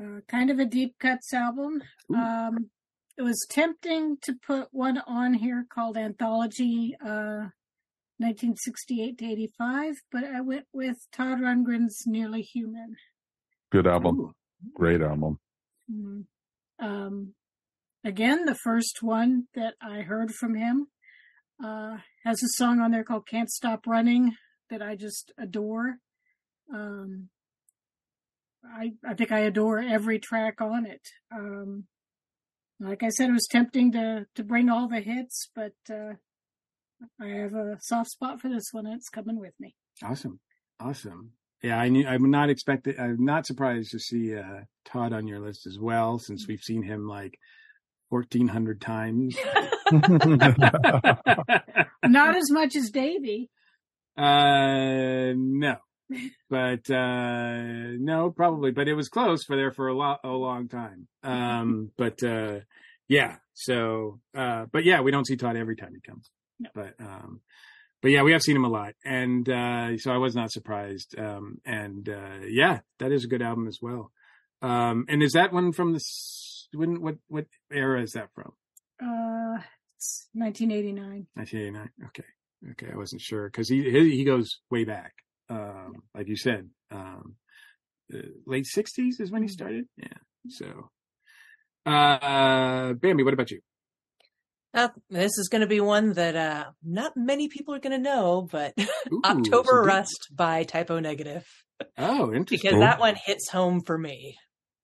Uh, kind of a deep cuts album. Ooh. Um, it was tempting to put one on here called Anthology uh, 1968 to 85, but I went with Todd Rundgren's Nearly Human. Good album. Ooh. Great album. Mhm. Um, again, the first one that I heard from him uh, has a song on there called "Can't Stop Running" that I just adore. Um, I I think I adore every track on it. Um, like I said, it was tempting to to bring all the hits, but uh, I have a soft spot for this one. and It's coming with me. Awesome, awesome. Yeah, I knew. I'm not expected. I'm not surprised to see uh, Todd on your list as well, since we've seen him like 1,400 times. Not as much as Davy. Uh, no, but uh, no, probably, but it was close for there for a lot, a long time. Um, but uh, yeah, so uh, but yeah, we don't see Todd every time he comes. No. But um, but yeah, we have seen him a lot, and uh, so I was not surprised. Um, and uh, yeah, that is a good album as well. Um, and is that one from the when what what era is that from? Uh, it's 1989. 1989. Okay. Okay. I wasn't sure because he, he, he goes way back. Um, like you said, um, late sixties is when he started. Yeah. So, uh, Bambi, what about you? Uh, this is going to be one that uh, not many people are going to know, but Ooh, October Rust by Type O Negative. Oh, interesting. Because that one hits home for me.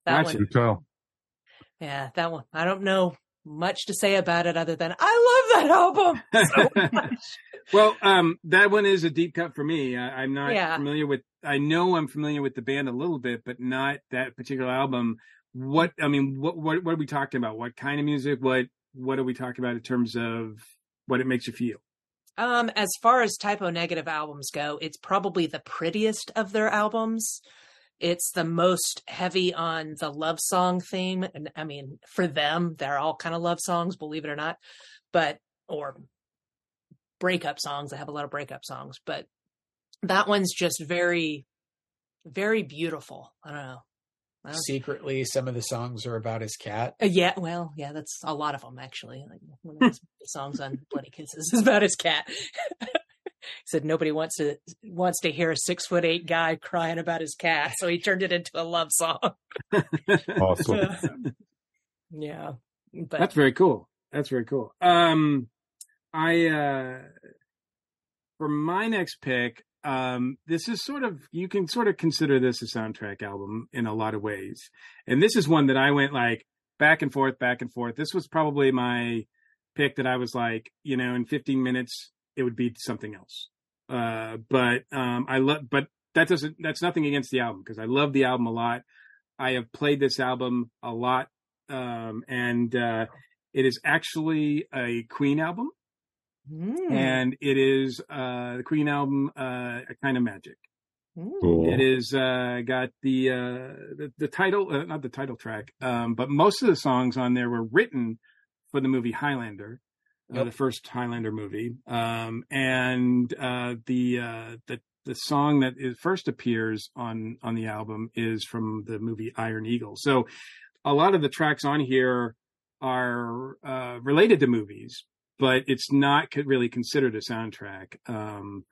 That Gotcha. one, tell. yeah, that one. I don't know much to say about it other than I love that album so much. Well, um, that one is a deep cut for me. I, I'm not Yeah. familiar with. I know I'm familiar with the band a little bit, but not that particular album. What I mean, what what what are we talking about? What kind of music? What what are we talking about in terms of what it makes you feel? Um, as far as Type O Negative albums go, it's probably the prettiest of their albums. It's the most heavy on the love song theme. And I mean, for them, they're all kind of love songs, believe it or not, but, or breakup songs. I have a lot of breakup songs, but that one's just very, very beautiful. I don't know. I don't- Secretly, some of the songs are about his cat. Uh, yeah, well, yeah, that's a lot of them actually. Like one of his songs on Bloody Kisses is about his cat. he said nobody wants to wants to hear a six foot eight guy crying about his cat, so he turned it into a love song. Awesome. yeah, but That's very cool. That's very cool. Um, I uh, for my next pick, um, this is sort of you can sort of consider this a soundtrack album in a lot of ways, and this is one that I went like back and forth, back and forth. This was probably my pick that I was like, you know, in 15 minutes it would be something else. Uh, but um, I love, but that doesn't. That's nothing against the album because I love the album a lot. I have played this album a lot, um, and uh, it is actually a Queen album, Mm, and it is uh, the Queen album, uh, a kind of magic. Cool. It is uh, got the, uh, the the title, uh, not the title track, um, but most of the songs on there were written for the movie Highlander, uh, Yep. the first Highlander movie, um, and uh, the uh, the the song that is first appears on on the album is from the movie Iron Eagle. So a lot of the tracks on here are uh, related to movies, but it's not really considered a soundtrack. Um,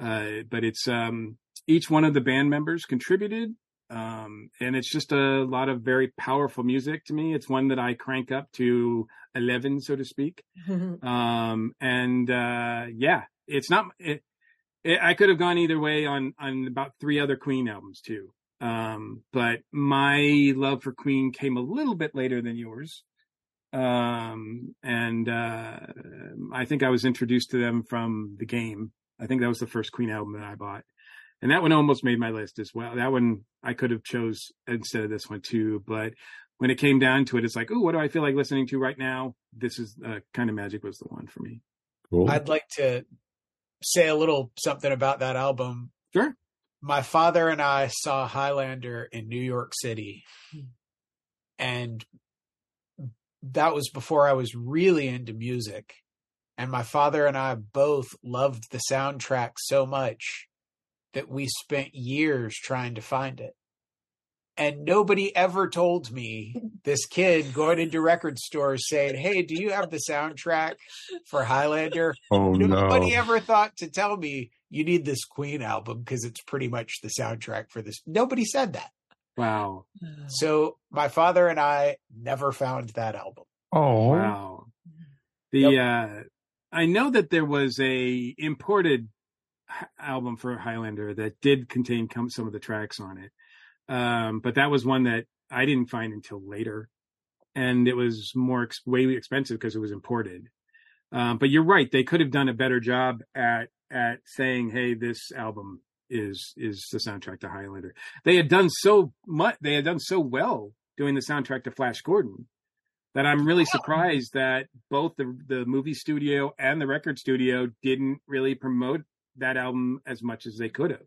uh, but it's um, each one of the band members contributed, um, and it's just a lot of very powerful music to me. It's one that I crank up to eleven, so to speak. Um, and uh, yeah, it's not. It, it, I could have gone either way on on about three other Queen albums too. Um, but my love for Queen came a little bit later than yours. Um, and uh, I think I was introduced to them from the game. I think that was the first Queen album that I bought, and that one almost made my list as well. That one I could have chose instead of this one too, but when it came down to it, it's like, oh, what do I feel like listening to right now? This is uh, kind of magic was the one for me. Cool. I'd like to say a little something about that album. Sure. My father and I saw Highlander in New York City. And that was before I was really into music. And my father and I both loved the soundtrack so much that we spent years trying to find it. And nobody ever told me this kid going into record stores saying, Hey, do you have the soundtrack for Highlander? oh Nobody no. ever thought to tell me you need this Queen album because it's pretty much the soundtrack for this. Nobody said that. Wow. So my father and I never found that album. Oh. Wow. The uh I know that there was a imported album for Highlander that did contain come, some of the tracks on it. Um but that was one that I didn't find until later and it was more ex- way expensive because it was imported. Um but you're right, they could have done a better job at at saying hey this album is is the soundtrack to Highlander. They had done so much they had done so well doing the soundtrack to Flash Gordon that I'm really surprised that both the the movie studio and the record studio didn't really promote that album as much as they could have.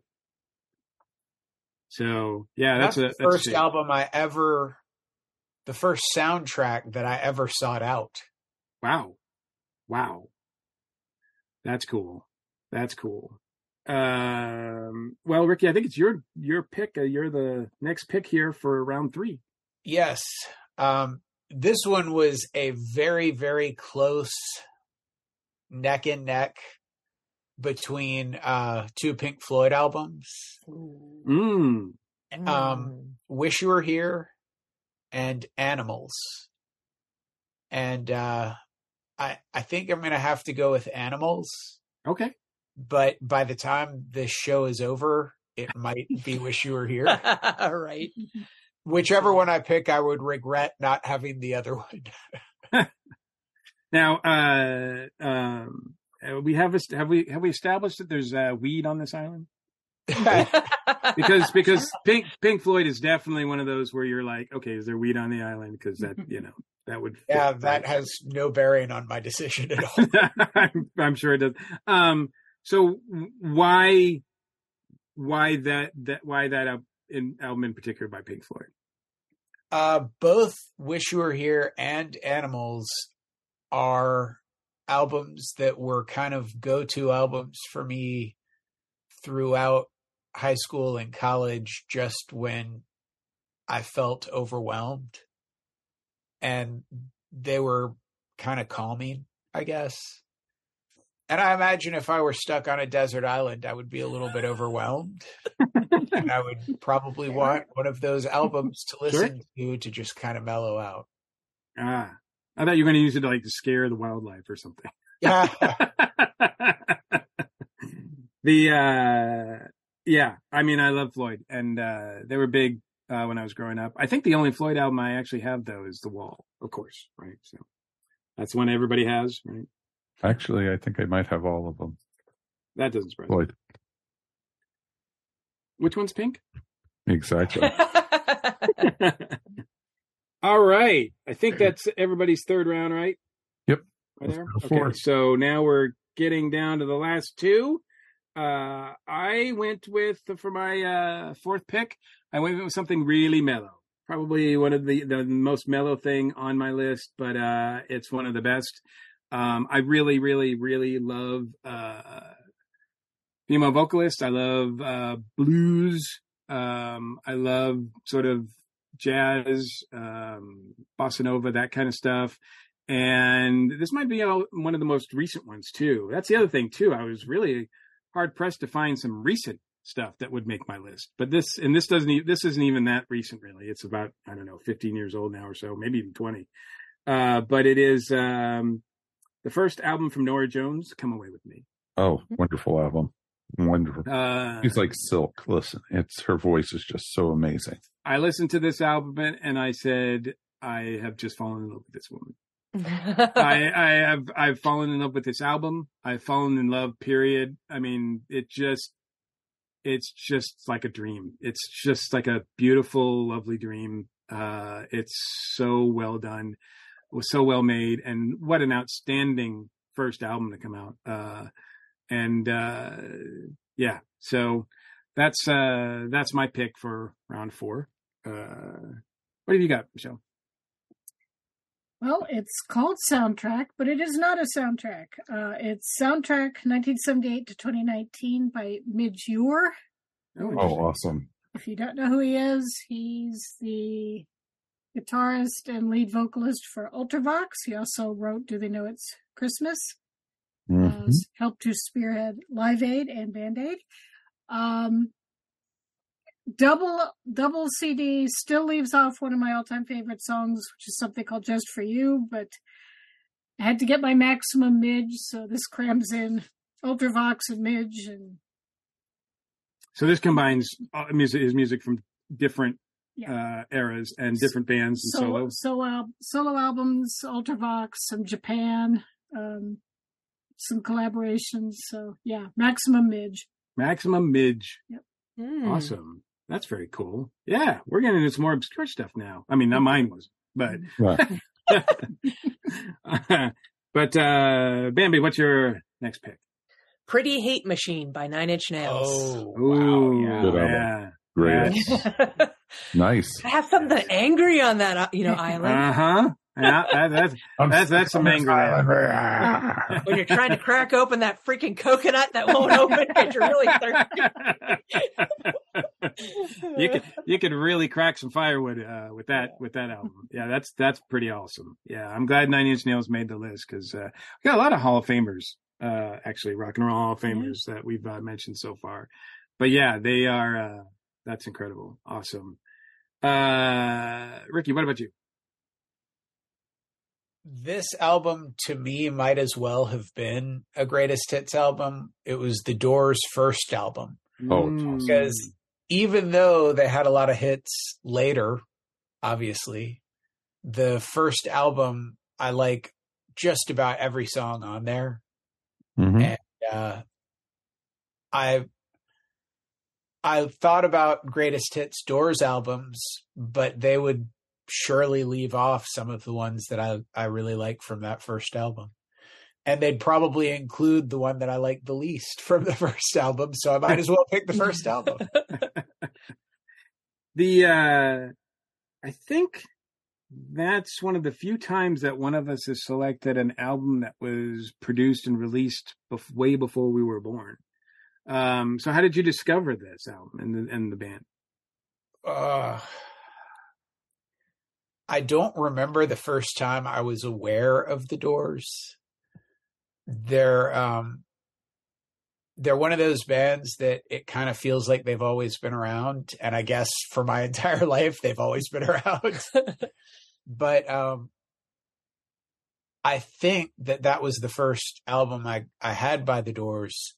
So yeah, that's, That's, a that's a first shame. album I ever, the first soundtrack that I ever sought out. Wow, wow, that's cool. That's cool. Um, well, Ricky, I think it's your your pick. Uh, you're the next pick here for round three. Yes. Um, this one was a very, very close neck and neck between uh, two Pink Floyd albums. Mm. Um, Wish You Were Here and Animals. And uh, I I think I'm gonna have to go with Animals, Okay. But by the time this show is over, it might be Wish You Were Here. right. Whichever one I pick, I would regret not having the other one. Now, uh, um, uh, we have est- have we have we established that there's uh, weed on this island? Because because Pink Pink Floyd is definitely one of those where you're like, okay, is there weed on the island? Because that you know that would fit, yeah, right? that has no bearing on my decision at all. I'm, I'm sure it does. Um, so why, why that that why that al- in, album in particular by Pink Floyd? Uh, both Wish You Were Here and Animals are albums that were kind of go to albums for me throughout high school and college, just when I felt overwhelmed. And they were kind of calming, I guess. And I imagine if I were stuck on a desert island, I would be a little bit overwhelmed. and I would probably want one of those albums to listen to to just kind of mellow out. Ah, I thought you were going to use it to like to scare the wildlife or something. Yeah. the uh yeah i mean i love floyd and uh they were big uh when i was growing up i think the only floyd album i actually have though is the wall of course right so that's one everybody has right Actually, I think I might have all of them. that doesn't surprise which one's pink? Exactly. all right. I think that's everybody's third round right? Yep. right there? okay so now we're getting down to the last two. Uh i went with for my uh fourth pick i went with something really mellow. Probably one of the the most mellow thing on my list but uh it's one of the best um i really really really love uh female vocalist. I love uh blues. Um i love sort of jazz um bossa nova that kind of stuff. And this might be one of the most recent ones too. That's the other thing too. I was really hard pressed to find some recent stuff that would make my list. But this and this doesn't this isn't even that recent really. It's about i don't know 15 years old now or so maybe even 20 uh but it is um the first album from Norah Jones come away with me Oh, wonderful album. Wonderful. uh She's like silk. Listen, it's her voice is just so amazing. i listened to this album and i said i have just fallen in love with this woman I, I have I've fallen in love with this album. I've fallen in love. Period. I mean, it just it's just like a dream. It's just like a beautiful, lovely dream. Uh, it's so well done. It was so well made, and what an outstanding first album to come out. Uh, and uh, yeah, so that's uh, that's my pick for round four. Uh, what have you got, Michelle? Well, it's called Soundtrack, but it is not a soundtrack. Uh, it's Soundtrack 1978 to 2019 by Midge Ure. Oh, Oh, awesome. If you don't know who he is, he's the guitarist and lead vocalist for Ultravox. He also wrote Do They Know It's Christmas? Mhm. uh, helped to spearhead Live Aid and Band Aid. Um, double double CD still leaves off one of my all time favorite songs, which is something called Just for You. But I had to get my maximum midge, so this crams in Ultravox and midge, and So this combines uh, his music from different Yeah. uh, eras and different bands and solo solo. solo solo albums, Ultravox, some Japan, um, some collaborations. So yeah, maximum midge. Maximum Midge. Hmm. Awesome. That's very cool. Yeah, we're getting into some more obscure stuff now. I mean, not mine was, but Right. but uh Bambi, what's your next pick? Pretty Hate Machine by Nine Inch Nails. Oh, Ooh, wow. Good album. yeah. Great. Yes. Nice. I have something angry on that, uh, you know, island. Uh huh. Yeah, that, that's That's- that's some anger there. when you're trying to crack open that freaking coconut that won't open because you're really thirsty. you could you could really crack some firewood uh, with that with that album. Yeah, that's that's pretty awesome. Yeah, I'm glad Nine Inch Nails made the list because uh, we got a lot of Hall of Famers, uh, actually rock and roll Hall of Famers that we've uh, mentioned so far. But yeah, they are. That's incredible, awesome. Uh, Ricky, what about you? this album to me might as well have been a greatest hits album. It was the Doors' first album. Oh, it's Mm. Because even though they had a lot of hits later, obviously. The first album, I like just about every song on there. Mhm. And uh, I I thought about greatest hits Doors albums, but they would surely leave off some of the ones that I I really like from that first album. And they'd probably include the one that I like the least from the first album, so I might as well pick the first album. the uh I think that's one of the few times that one of us has selected an album that was produced and released bef- way before we were born. Um, so how did you discover this album and the, and the band? Uh, I don't remember the first time I was aware of the Doors. They're um they're one of those bands that it kind of feels like they've always been around and I guess for my entire life they've always been around. but um I think that that was the first album I I had by the Doors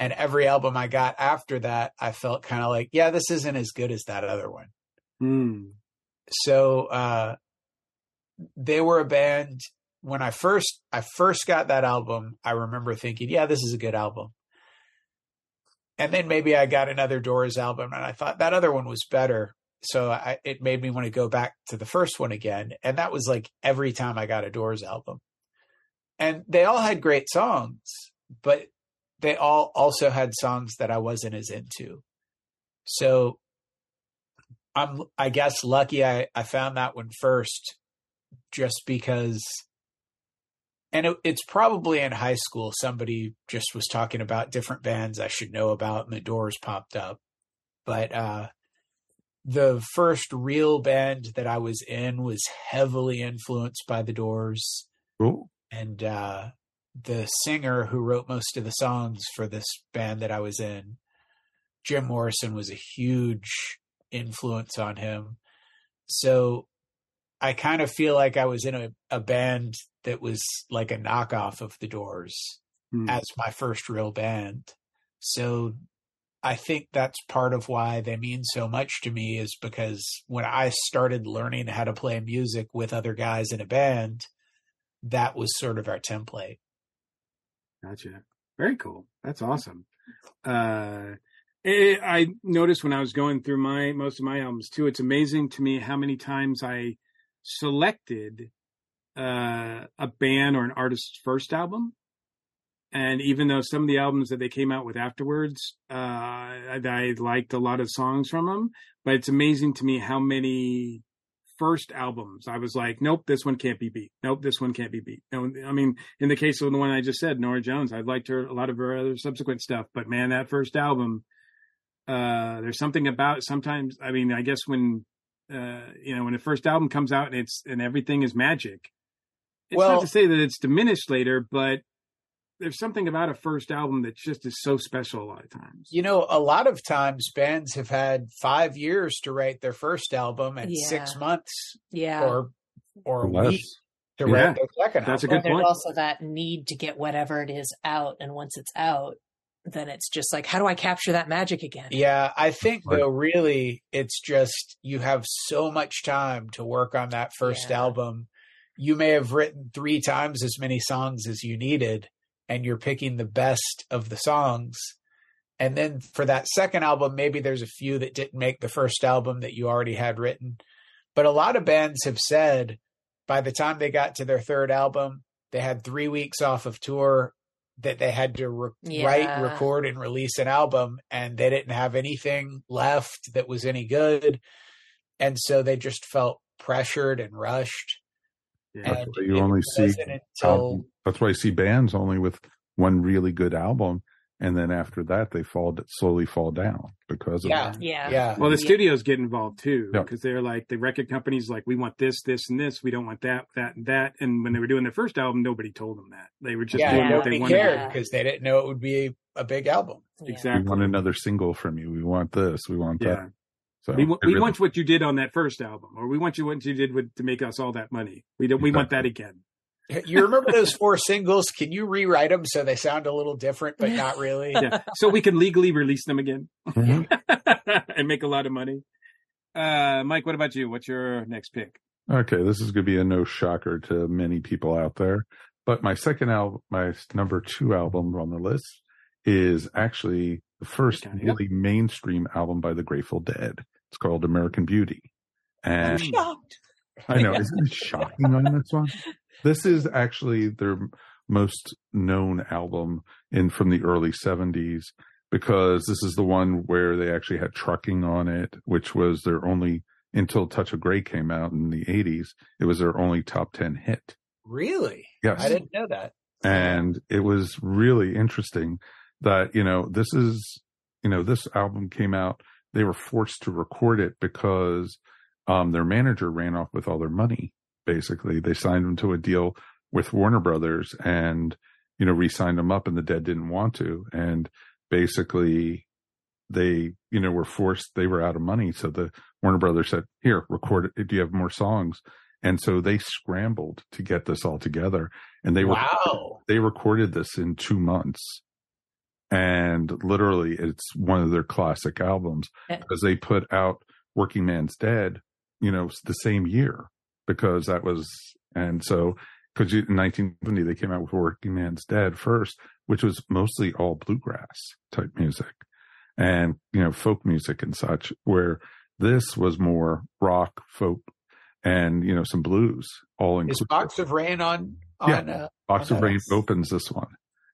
and every album I got after that I felt kind of like yeah this isn't as good as that other one. Hmm. so uh they were a band when i first i first got that album i remember thinking yeah this is a good album. And then maybe i got another doors album and i thought that other one was better. So I, it made me want to go back to the first one again and that was like every time i got a doors album. And they all had great songs but they all also had songs that i wasn't as into. So I'm I guess lucky I I found that one first just because and it, it's probably in high school somebody just was talking about different bands I should know about and the doors popped up. But uh the first real band that I was in was heavily influenced by the doors. Cool. and uh the singer who wrote most of the songs for this band that I was in Jim Morrison was a huge influence on him. So I kind of feel like I was in a, a band that was like a knockoff of the Doors Hmm. as my first real band. So I think that's part of why they mean so much to me is because when I started learning how to play music with other guys in a band, that was sort of our template. Gotcha. Very cool. That's awesome. Uh, eh, I noticed when I was going through my most of my albums too. It's amazing to me how many times I selected uh, a band or an artist's first album, and even though some of the albums that they came out with afterwards, uh, I, I liked a lot of songs from them, but it's amazing to me how many first albums I was like, nope, this one can't be beat. Nope, this one can't be beat. No, I mean, in the case of the one I just said, Norah Jones, I liked her a lot of her other subsequent stuff, but man, that first album, uh, there's something about sometimes. I mean, I guess when uh, you know when the first album comes out and it's and everything is magic. It's Well- not to say that it's diminished later, but there's something about a first album that just is so special a lot of times. You know, a lot of times bands have had five years to write their first album and Yeah. six months Yeah. or or a Less. week to Yeah. write their second That's a album. good there's point. also that need to get whatever it is out, and once it's out, then it's just like, how do I capture that magic again? Yeah, I think Right. though, really, it's just you have so much time to work on that first Yeah. album. You may have written three times as many songs as you needed, and you're picking the best of the songs. And then for that second album, maybe there's a few that didn't make the first album that you already had written. But a lot of bands have said by the time they got to their third album, they had three weeks off of tour that they had to re- Yeah. write, record, and release an album, and they didn't have anything left that was any good. And so they just felt pressured and rushed. Yeah. And why you only see until. That's why I see bands only with one really good album, and then after that they fall slowly fall down because of Yeah. that. Yeah. yeah, Well, the Yeah. studios get involved too Yeah. because they're like the record companies like we want this, this, and this. We don't want that, that, and that. And when they were doing their first album, nobody told them that. They were just yeah, doing what nobody they wanted. cared because they didn't know it would be a big album. Yeah. Exactly. We want another single from you. We want this. We want Yeah. that. So we, want, we really- want what you did on that first album, or we want you what you did with, to make us all that money. We don't. We want that again. You remember those four singles? Can you rewrite them so they sound a little different, but not really? Yeah, so we can legally release them again Mhm. and make a lot of money. Uh, Mike, what about you? What's your next pick? Okay, this is going to be a no shocker to many people out there, but my second album, my number two album on the list is actually the first Okay. really mainstream album by the Grateful Dead. It's called American Beauty. And shocked. I know, isn't it shocking on this one? This is actually their most known album in from the early 70s because this is the one where they actually had trucking on it, which was their only until Touch of Grey came out in the 80s. It was their only top 10 hit. Really? Yes. I didn't know that. and it was really interesting that you know this is you know this album came out they were forced to record it because um their manager ran off with all their money basically. They signed them to a deal with Warner Brothers and you know re-signed them up and the dead didn't want to. And basically they you know were forced they were out of money. So the Warner Brothers said here record it. Do you have more songs? And so they scrambled to get this all together. And they were wow. they recorded this in two months and literally it's one of their classic albums Yeah. because they put out working man's dead you know the same year because that was and so because in 1970 they came out with working man's dead first which was mostly all bluegrass type music and you know folk music and such where this was more rock folk and you know some blues all Is included Box of Rain on? Yeah. on uh, Box on of? Rain opens this one,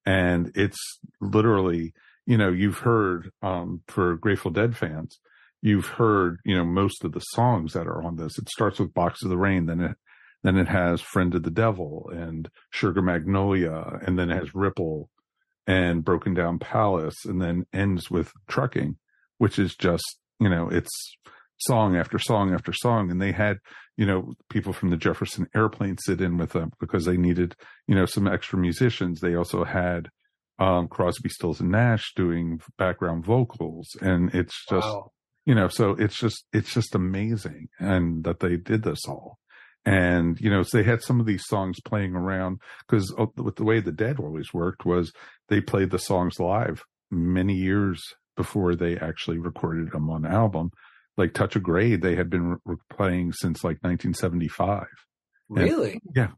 and it's literally, you know, you've heard um, for Grateful Dead fans, you've heard, you know, most of the songs that are on this. It starts with Box of the Rain, then it then it has Friend of the Devil and Sugar Magnolia, and then it has Ripple and Broken Down Palace, and then ends with Trucking, which is just, you know, it's song after song after song, and they had, you know, people from the Jefferson Airplane sit in with them because they needed you know, some extra musicians. They also had um, Crosby, Stills, and Nash doing background vocals, and it's just, Wow. you know, so it's just, it's just amazing, and that they did this all, and you know, so they had some of these songs playing around because with the way the Dead always worked was they played the songs live many years before they actually recorded them on album. Like Touch of Grey, they had been re- playing since like 1975 Really? Yeah.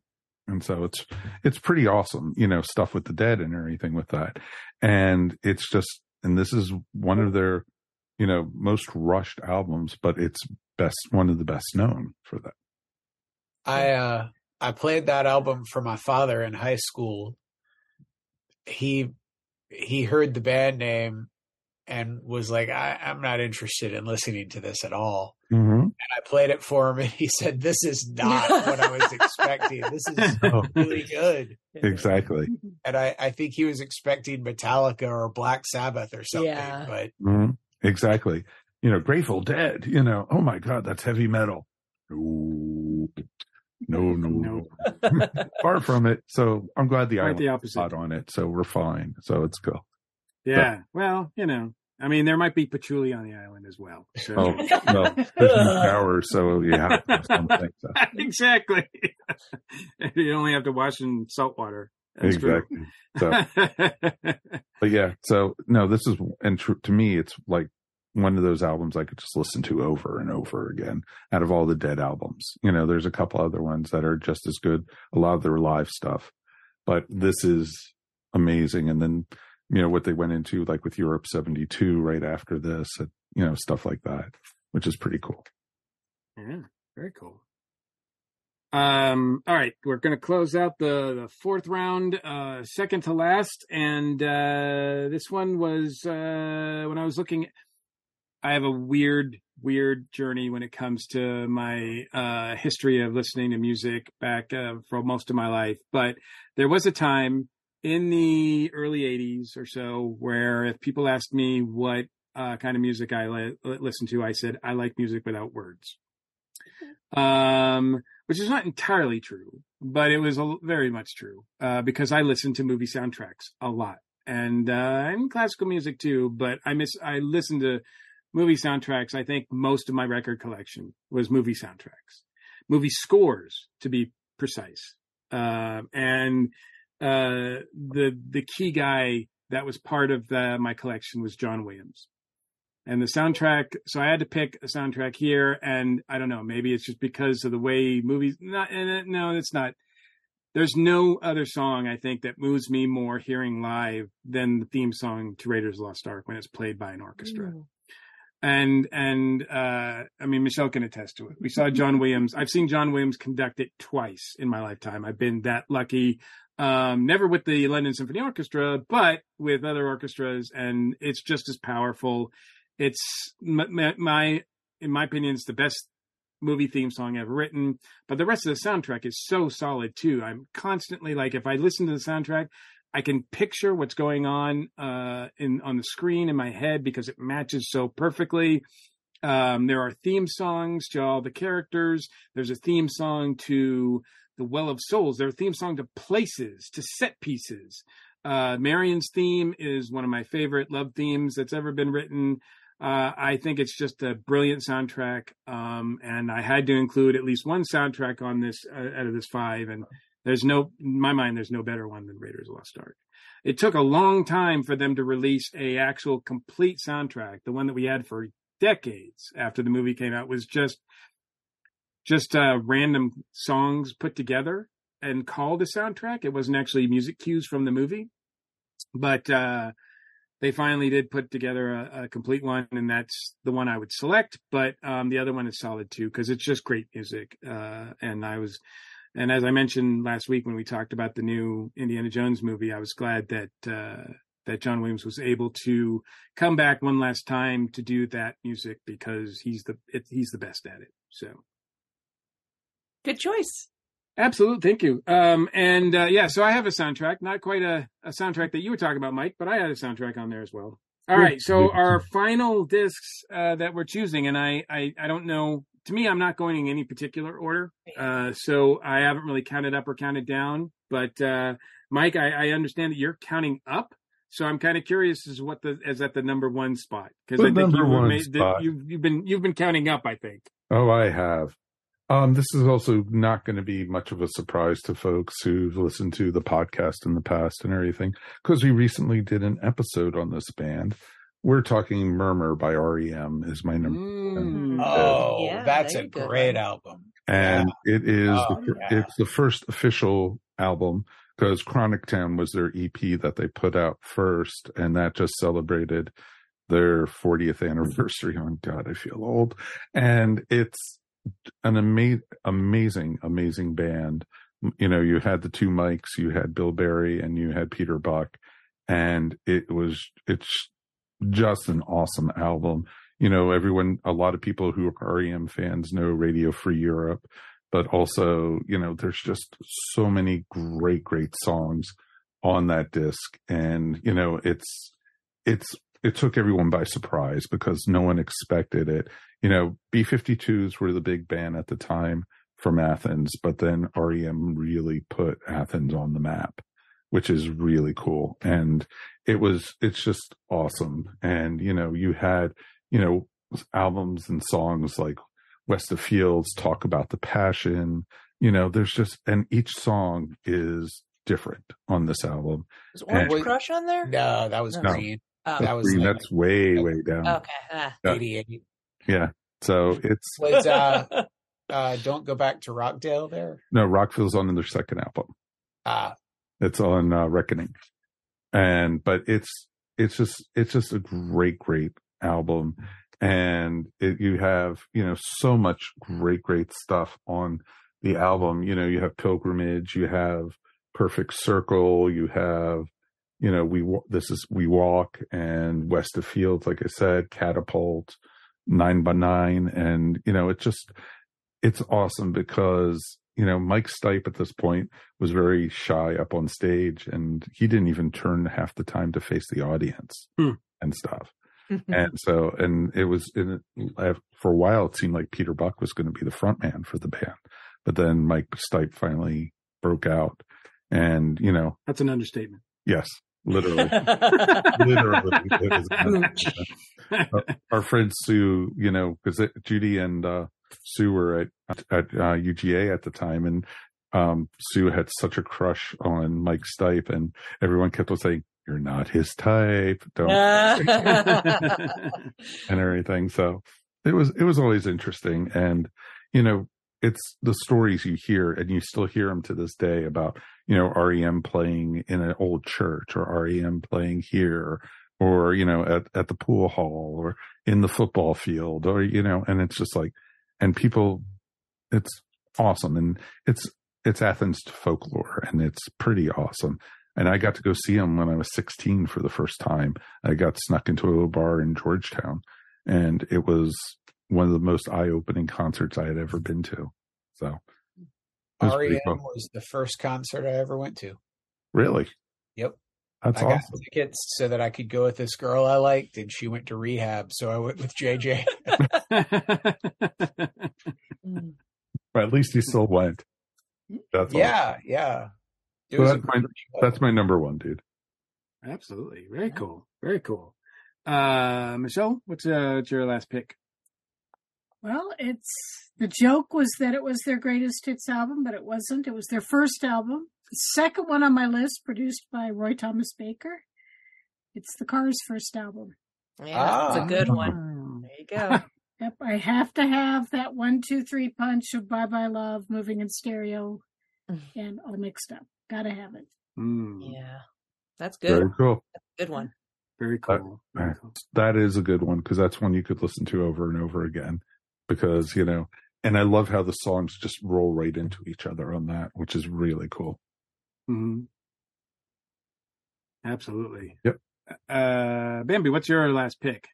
And so it's it's pretty awesome you know stuff with the dead and everything with that and it's just and this is one of their you know most rushed albums but it's best one of the best known for that I uh I played that album for my father in high school. He he heard the band name and was like, I, I'm not interested in listening to this at all. mm-hmm. And I played it for him and he said, This is not what I was expecting. This is really good. exactly And I, I think he was expecting Metallica or Black Sabbath or something. Yeah. But hmm exactly you know grateful dead you know oh my god that's heavy metal no no no, no. far from it so i'm glad the Quite island the opposite. hot on it so we're fine so it's cool Yeah. Well, you know, I mean, there might be patchouli on the island as well. So. oh well there's no power so you have to have something so. exactly. you only have to wash in salt water. That's true. exactly so but yeah so no this is and tr- to me it's like one of those albums i could just listen to over and over again out of all the dead albums you know there's a couple other ones that are just as good a lot of their live stuff but this is amazing and then you know what they went into like with europe 72 right after this and, you know stuff like that which is pretty cool Yeah, very cool. Um, all right, we're gonna close out the the fourth round, uh, second to last, and uh, this one was uh, when I was looking. I have a weird, weird journey when it comes to my uh, history of listening to music back uh, for most of my life, but there was a time in the early '80s or so where if people asked me what uh, kind of music I li- listen to, I said I like music without words um, which is not entirely true, but it was a, very much true uh, because I listen to movie soundtracks a lot, and uh, and classical music too. But I miss I listen to movie soundtracks. I think most of my record collection was movie soundtracks, movie scores to be precise. Uh, and uh, the the key guy that was part of the, my collection was John Williams. And the soundtrack, so I had to pick a soundtrack here, and I don't know, maybe it's just because of the way movies. Not, no, it's not. There's no other song I think that moves me more hearing live than the theme song to Raiders of the Lost Ark when it's played by an orchestra. Mm. And and uh, I mean Michelle can attest to it. We saw John Williams. I've seen John Williams conduct it twice in my lifetime. I've been that lucky. Um, never with the London Symphony Orchestra, but with other orchestras, and it's just as powerful. It's my, my in my opinion, it's the best movie theme song ever written. But the rest of the soundtrack is so solid too. I'm constantly like, if I listen to the soundtrack, I can picture what's going on uh, in on the screen in my head because it matches so perfectly. Um, there are theme songs to all the characters. There's a theme song to the Well of Souls. their theme song to places, to set pieces. Uh, Marion's theme is one of my favorite love themes that's ever been written. Uh, I think it's just a brilliant soundtrack, um, and I had to include at least one soundtrack on this uh, out of this five. And there's no, in my mind, there's no better one than Raiders of Lost Ark. It took a long time for them to release a actual complete soundtrack. The one that we had for decades after the movie came out was just just uh, random songs put together and called a soundtrack. It wasn't actually music cues from the movie, but uh, they finally did put together a, a, complete one, and that's the one I would select. But um, the other one is solid too because it's just great music. Uh, and I was, and as I mentioned last week when we talked about the new Indiana Jones movie, I was glad that uh, that John Williams was able to come back one last time to do that music because he's the it, he's the best at it. So. Good choice. Absolutely, thank you. Um, and uh, yeah, so I have a soundtrack, not quite a, a soundtrack that you were talking about, Mike, but I had a soundtrack on there as well. All right, so our final discs uh, that we're choosing, and I, I, I don't know. To me, I'm not going in any particular order, uh, so I haven't really counted up or counted down. But uh, Mike, I, I understand that you're counting up, so I'm kind of curious as what the is at the number one spot because I think you made, spot. you've you've been you've been counting up. I think. Oh, I have. Um, this is also not going to be much of a surprise to folks who've listened to the podcast in the past and everything, because we recently did an episode on this band. We're talking Murmur by REM is my number. Mm. Oh, yeah, that's a great one. album. And yeah. it is, oh, the, yeah. it's the first official album because Chronic Town was their EP that they put out first, and that just celebrated their 40th anniversary. Oh God, I feel old. And it's, an ama- amazing, amazing band. You know, you had the two mics, you had Bill Berry and you had Peter Buck, and it was it's just an awesome album. You know, everyone, a lot of people who are REM fans know Radio Free Europe, but also, you know, there's just so many great, great songs on that disc, and you know, it's it's it took everyone by surprise because no one expected it you know, B 52s were the big band at the time from Athens, but then REM really put Athens on the map, which is really cool. And it was, it's just awesome. And, you know, you had, you know, albums and songs like West of Fields talk about the passion. You know, there's just, and each song is different on this album. Is Orange and, Crush on there? No, that was no. Green. Oh. That was green. Like, that's way, way down. Okay. Ah. 88. Yeah. So it's was uh, uh, don't go back to Rockdale there. No, Rockville's on their second album. Ah, it's on uh, Reckoning, and but it's it's just it's just a great great album, and it, you have you know so much great great stuff on the album. You know you have Pilgrimage, you have Perfect Circle, you have you know we this is we walk and West of Fields, like I said, Catapult nine by nine. And, you know, it's just, it's awesome because, you know, Mike Stipe at this point was very shy up on stage and he didn't even turn half the time to face the audience hmm. and stuff. and so, and it was in, for a while, it seemed like Peter Buck was going to be the front man for the band. But then Mike Stipe finally broke out and, you know, that's an understatement. Yes literally, literally. our, our friend Sue, you know, because Judy and uh, Sue were at at uh, UGA at the time, and um, Sue had such a crush on Mike Stipe, and everyone kept on saying, you're not his type. Don't Uh, and everything. So it was it was always interesting, and you know, it's the stories you hear, and you still hear them to this day about you know REM playing in an old church, or REM playing here, or you know at at the pool hall, or in the football field, or you know, and it's just like, and people, it's awesome, and it's it's Athens folklore, and it's pretty awesome. And I got to go see him when I was 16 for the first time. I got snuck into a bar in Georgetown, and it was one of the most eye-opening concerts I had ever been to. So, was REM cool. Was the first concert I ever went to. really, Yep. that's I got tickets so that I could go with this girl I liked, and she went to rehab, so I went with JJ. But at least he still went. That's awesome. yeah, yeah. So that's my show. that's my number one, dude. Absolutely. Very cool. Very cool. Uh, Michelle, what's, uh, what's your last pick? Well, it's the joke was that it was their greatest hits album, but it wasn't. It was their first album. The second one on my list, produced by Roy Thomas Baker. It's the Cars' first album. yeah, it's Ah. a good one. There you go. Yep, I have to have that one, two, three punch of Bye Bye Love, moving in stereo, and all mixed up. Gotta have it. Mm, Yeah, that's Very good. cool. Good one. very cool. Very cool. That is a good one because that's one you could listen to over and over again. Because you know, and I love how the songs just roll right into each other on that, which is really cool. hmm Absolutely. Yep. Uh, Bambi, what's your last pick?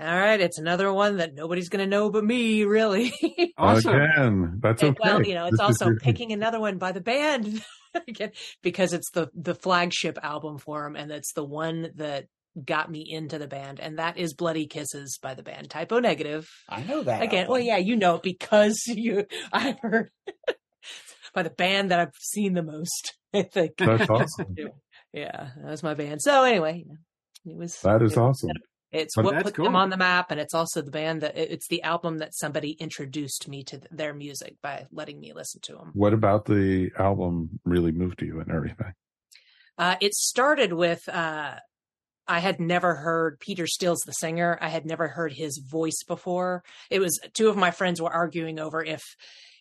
All right, it's another one that nobody's going to know but me, really. Awesome. Again, that's And, okay. Well, you know, it's This is also your- picking another one by the band again because it's the the flagship album for them, and it's the one that got me into the band, and that is "Bloody Kisses" by the band Type O Negative. I know that. Again, album. well, yeah, you know it because you I heard by the band that I've seen the most. I think. That's awesome. Yeah, that was my band. So anyway, it was That is it- awesome. It's But what put cool. them on the map, and it's also the band that it's the album that somebody introduced me to their music by letting me listen to them. What about the album really moved you and everything? Uh, it started with uh, I had never heard Peter Steele's, the singer. I had never heard his voice before. It was two of my friends were arguing over if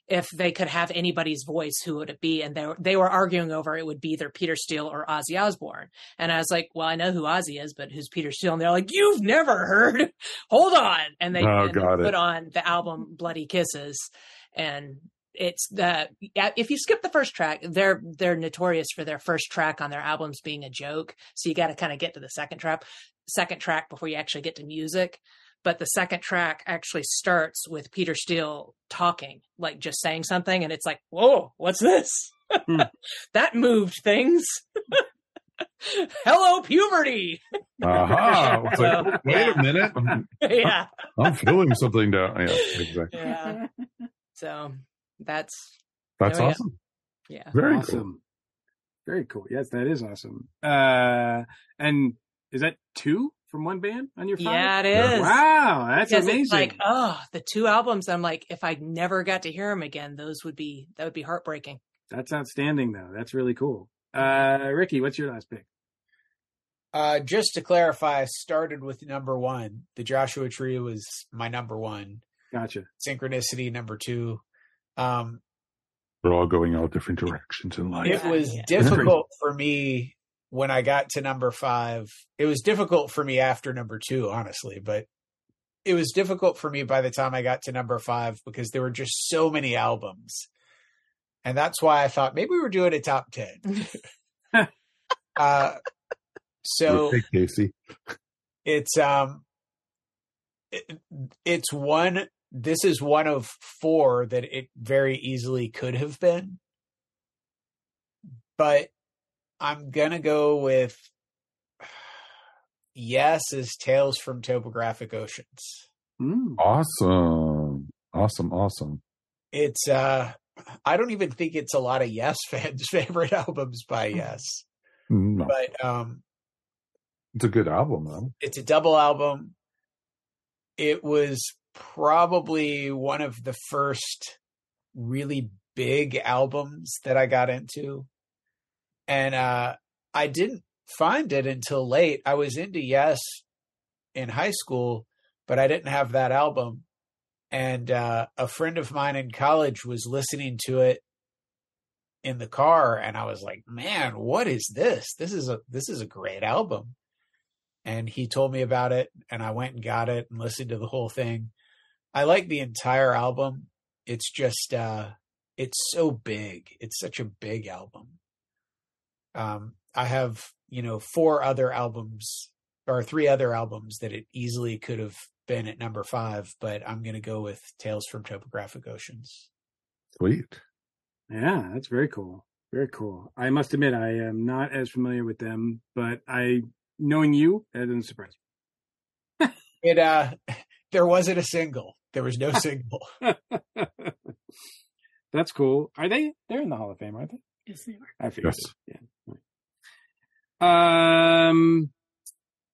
if they could have anybody's voice, who would it be? And they were, they were arguing over it would be either Peter Steele or Ozzy Osbourne. And I was like, well, I know who Ozzy is, but who's Peter Steele? And they're like, you've never heard. Hold on. And they, Oh, and they put on the album Bloody Kisses, and it's the if you skip the first track, they're they're notorious for their first track on their albums being a joke. So you got to kind of get to the second track, second track before you actually get to music. But the second track actually starts with Peter Steele talking, like just saying something, and it's like, whoa, what's this? Hmm. that moved things. Hello, puberty. Aha! It's like, So, wait yeah. a minute, I'm, yeah, I'm feeling something down. Yeah, exactly. yeah. So that's That's There we go. awesome. yeah. Very cool. Very cool. Yes, that is awesome. Uh, and is that two from one band on your five? Yeah, it Yeah. is. Wow, that's because amazing. it's like oh the two albums i'm like if i never got to hear them again those would be that would be heartbreaking That's outstanding, though. That's really cool. Uh, Ricky, what's your last pick? Uh, just to clarify, I started with number one. The Joshua Tree was my number one. Gotcha. Synchronicity number two. Um, We're all going all different directions in life. it was Yeah. difficult for me when I got to number five. It was difficult for me after number two, honestly, but it was difficult for me by the time I got to number five because there were just so many albums. And that's why I thought maybe we were doing a top 10. uh, so Casey. it's um it, it's one this is one of four that it very easily could have been but i'm gonna go with yes is tales from topographic oceans. Awesome. Awesome. Awesome. it's uh i don't even think it's a lot of yes fans favorite albums by yes No, but um it's a good album though. it's a double album. It was probably one of the first really big albums that I got into. And uh I didn't find it until late. I was into Yes in high school, but I didn't have that album. And uh, a friend of mine in college was listening to it in the car, and I was like, "Man, what is this? This is a this is a great album." And he told me about it, and I went and got it and listened to the whole thing. I like the entire album. It's just uh, it's so big. It's such a big album. Um, I have you know four other albums or three other albums that it easily could have been at number five, but I'm going to go with Tales from Topographic Oceans. Sweet. Yeah, that's very cool. Very cool. I must admit, I am not as familiar with them, but I, knowing you, that doesn't surprise me. it, uh, there wasn't a single. There was no single. that's cool. Are they? They're in the Hall of Fame, aren't they? Yes, they are. I figured. Yes. Yeah. Um,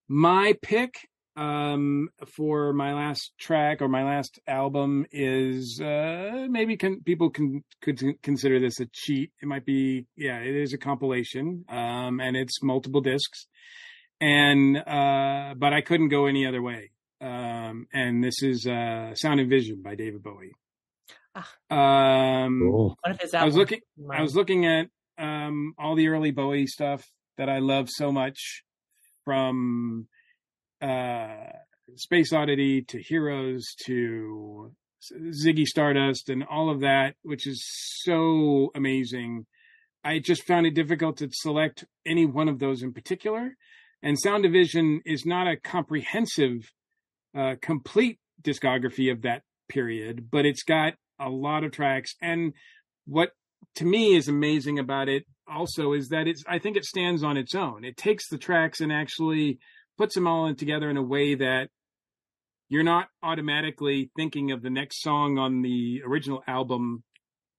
my pick um for my last track or my last album is uh maybe can people can could consider this a cheat it might be yeah it is a compilation um and it's multiple discs and uh but i couldn't go any other way um and this is uh sound and vision by david bowie ah. um cool. i was looking i was looking at um all the early bowie stuff that i love so much from uh, Space Oddity to Heroes to Ziggy Stardust and all of that, which is so amazing. I just found it difficult to select any one of those in particular. And Sound and Vision is not a comprehensive, uh, complete discography of that period, but it's got a lot of tracks. And what to me is amazing about it also is that it's, I think it stands on its own. It takes the tracks and actually puts them all in together in a way that you're not automatically thinking of the next song on the original album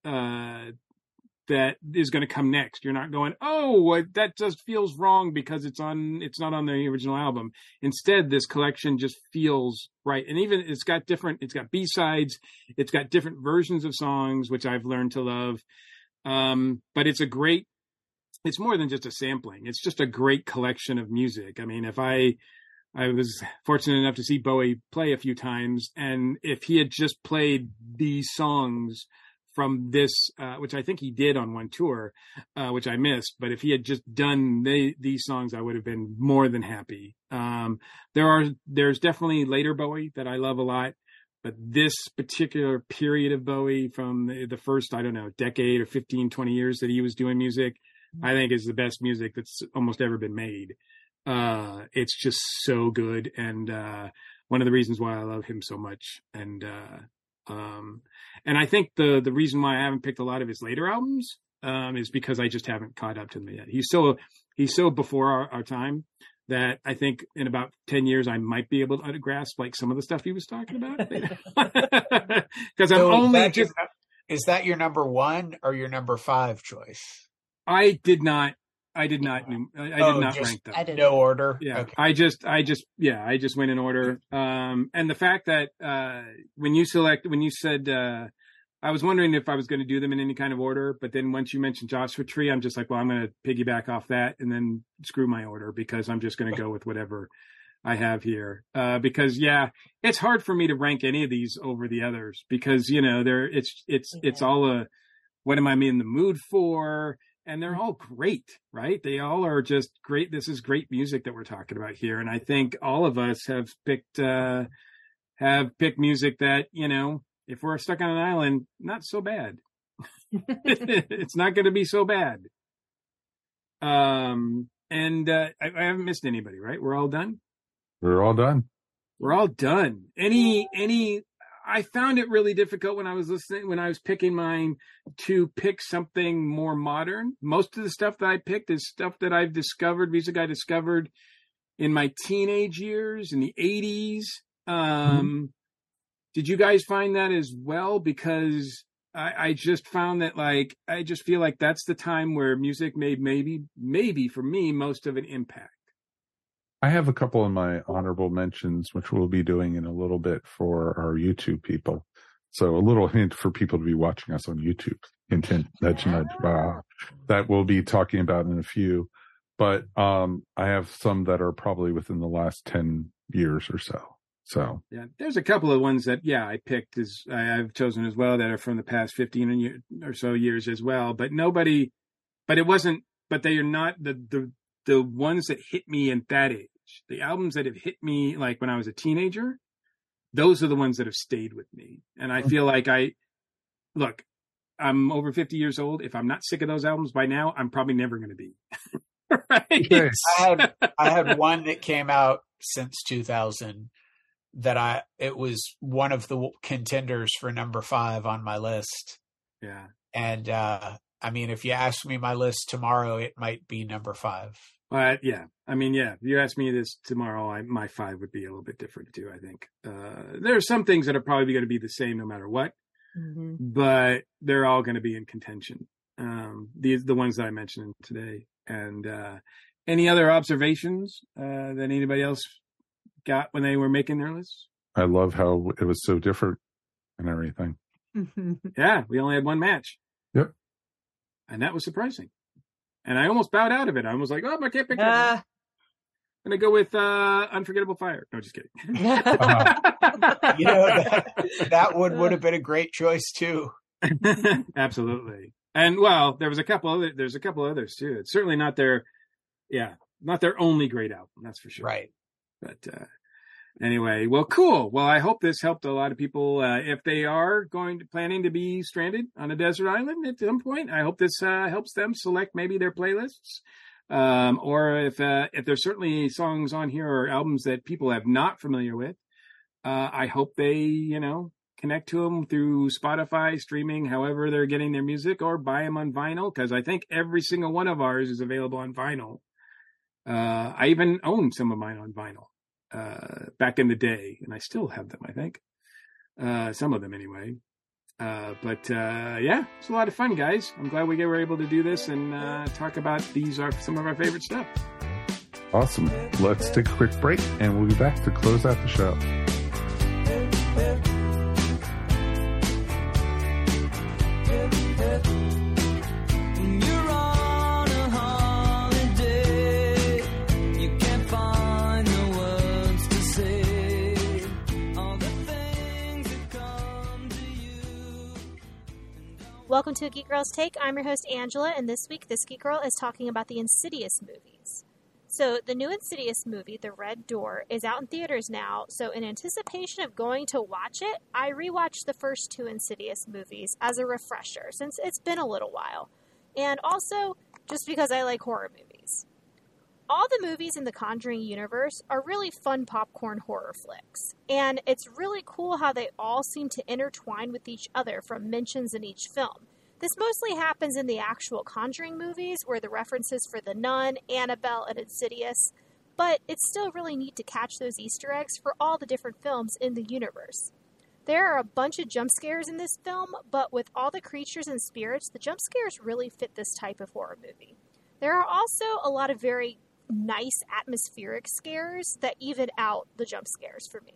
uh, that is going to come next. You're not going, oh, that just feels wrong because it's on, it's not on the original album. Instead, this collection just feels right, and even it's got different, it's got B sides, it's got different versions of songs, which I've learned to love. Um, but it's a great it's more than just a sampling. It's just a great collection of music. I mean, if I I was fortunate enough to see Bowie play a few times, and if he had just played these songs from this, uh, which I think he did on one tour, uh, which I missed, but if he had just done the, these songs, I would have been more than happy. Um, there are there's definitely later Bowie that I love a lot, but this particular period of Bowie from the, the first I don't know decade or 15, 20 years that he was doing music I think is the best music that's almost ever been made. Uh, it's just so good, and uh, one of the reasons why I love him so much. And uh, um, and I think the the reason why I haven't picked a lot of his later albums um, is because I just haven't caught up to him yet. He's so he's so before our, our time that I think in about 10 years I might be able to grasp like some of the stuff he was talking about. Because I'm so only just. Is that your number one or your number five choice? I did not. I did not. I, I oh, did not rank them. I did no order. Yeah, okay. I just, I just, yeah, I just went in order. Um, and the fact that uh, when you select, when you said, uh, I was wondering if I was going to do them in any kind of order, but then once you mentioned Joshua Tree, I'm just like, well, I'm going to piggyback off that and then screw my order because I'm just going to go with whatever I have here. Uh, because yeah, it's hard for me to rank any of these over the others because you know, they're it's it's yeah. it's all a what am I in the mood for? And they're all great, right? They all are just great. This is great music that we're talking about here. And I think all of us have picked, uh, have picked music that, you know, if we're stuck on an island, not so bad. it's not going to be so bad. Um, and, uh, I, I haven't missed anybody, right? We're all done. We're all done. We're all done. Any, any I found it really difficult when I was listening, when I was picking mine to pick something more modern. Most of the stuff that I picked is stuff that I've discovered, music I discovered in my teenage years in the 80s. Um, mm-hmm. Did you guys find that as well? Because I, I, just found that like, I just feel like that's the time where music made maybe, maybe for me, most of an impact. I have a couple of my honorable mentions, which we'll be doing in a little bit for our YouTube people. So a little hint for people to be watching us on YouTube. Hint, hint, nudge, nudge. Uh, that we'll be talking about in a few. but um, I have some that are probably within the last ten years or so. So Yeah, there's a couple of ones that yeah I picked as I, I've chosen as well that are from the past 15 year, or so years as well. But nobody, but it wasn't. But they are not the the the ones that hit me at that age. The albums that have hit me like when I was a teenager, those are the ones that have stayed with me. And I feel like I look. I'm over 50 years old. If I'm not sick of those albums by now, I'm probably never going to be. right? Okay. I had I had one that came out since 2000 that I it was one of the contenders for number 5 on my list. Yeah. And uh I mean if you ask me my list tomorrow it might be number 5. But yeah, I mean, yeah. If you ask me this tomorrow, I, my five would be a little bit different too. I think uh, there are some things that are probably going to be the same no matter what, Mm-hmm. but they're all going to be in contention. Um, these the ones that I mentioned today. And uh, any other observations uh, that anybody else got when they were making their lists? I love how it was so different and everything. Yeah, we only had one match. Yep. And that was surprising. And I almost bowed out of it. I was like, oh, I can't pick that. Ah. I'm gonna go with uh, Unforgettable Fire. No, just kidding. You know that, that one would have been a great choice too. Absolutely. And well, there was a couple other there's a couple others too. It's certainly not their yeah, not their only great album, that's for sure. Right. But uh anyway, well cool. Well, I hope this helped a lot of people uh if they are going to planning to be stranded on a desert island at some point. I hope this uh helps them select maybe their playlists. Um or if uh if there's certainly songs on here or albums that people have not familiar with, uh I hope they, you know, connect to them through Spotify, streaming, however they're getting their music, or buy them on vinyl. Because I think every single one of ours is available on vinyl. Uh, I even own some of mine on vinyl uh, back in the day, and I still have them. I think uh, some of them anyway. Uh, but uh, yeah, it's a lot of fun, guys. I'm glad we were able to do this and uh, talk about these are some of our favorite stuff. Awesome. Let's take a quick break and we'll be back to close out the show. Welcome to a Geek Girls Take. I'm your host Angela, and this week this Geek Girl is talking about the Insidious movies. So, the new Insidious movie, The Red Door, is out in theaters now. So, in anticipation of going to watch it, I rewatched the first two Insidious movies as a refresher since it's been a little while. And also, just because I like horror movies. All the movies in the Conjuring universe are really fun popcorn horror flicks, and it's really cool how they all seem to intertwine with each other from mentions in each film. This mostly happens in the actual Conjuring movies, where the references for the Nun, Annabelle, and Insidious, but it's still really neat to catch those Easter eggs for all the different films in the universe. There are a bunch of jump scares in this film, but with all the creatures and spirits, the jump scares really fit this type of horror movie. There are also a lot of very nice atmospheric scares that even out the jump scares for me.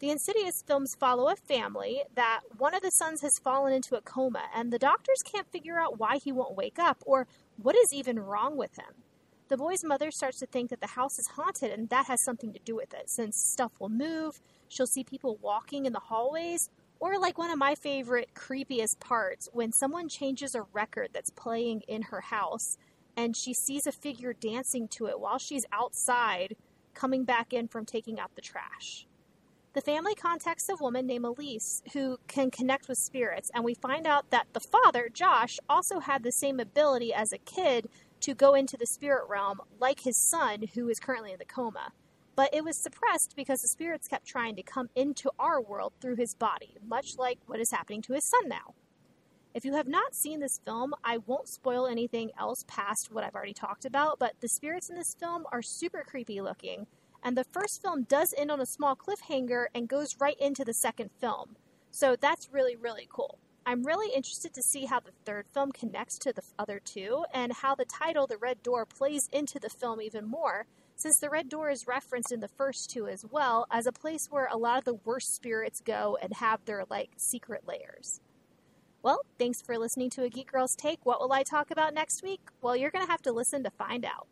The Insidious films follow a family that one of the sons has fallen into a coma, and the doctors can't figure out why he won't wake up or what is even wrong with him. The boy's mother starts to think that the house is haunted, and that has something to do with it, since stuff will move, she'll see people walking in the hallways, or like one of my favorite creepiest parts, when someone changes a record that's playing in her house, and she sees a figure dancing to it while she's outside coming back in from taking out the trash. The family contacts a woman named Elise who can connect with spirits, and we find out that the father, Josh, also had the same ability as a kid to go into the spirit realm, like his son, who is currently in the coma. But it was suppressed because the spirits kept trying to come into our world through his body, much like what is happening to his son now. If you have not seen this film, I won't spoil anything else past what I've already talked about, but the spirits in this film are super creepy looking, and the first film does end on a small cliffhanger and goes right into the second film. So that's really, really cool. I'm really interested to see how the third film connects to the other two and how the title, The Red Door, plays into the film even more, since the Red Door is referenced in the first two as well as a place where a lot of the worst spirits go and have their, like, secret layers. Well, thanks for listening to A Geek Girl's Take. What will I talk about next week? Well, you're going to have to listen to find out.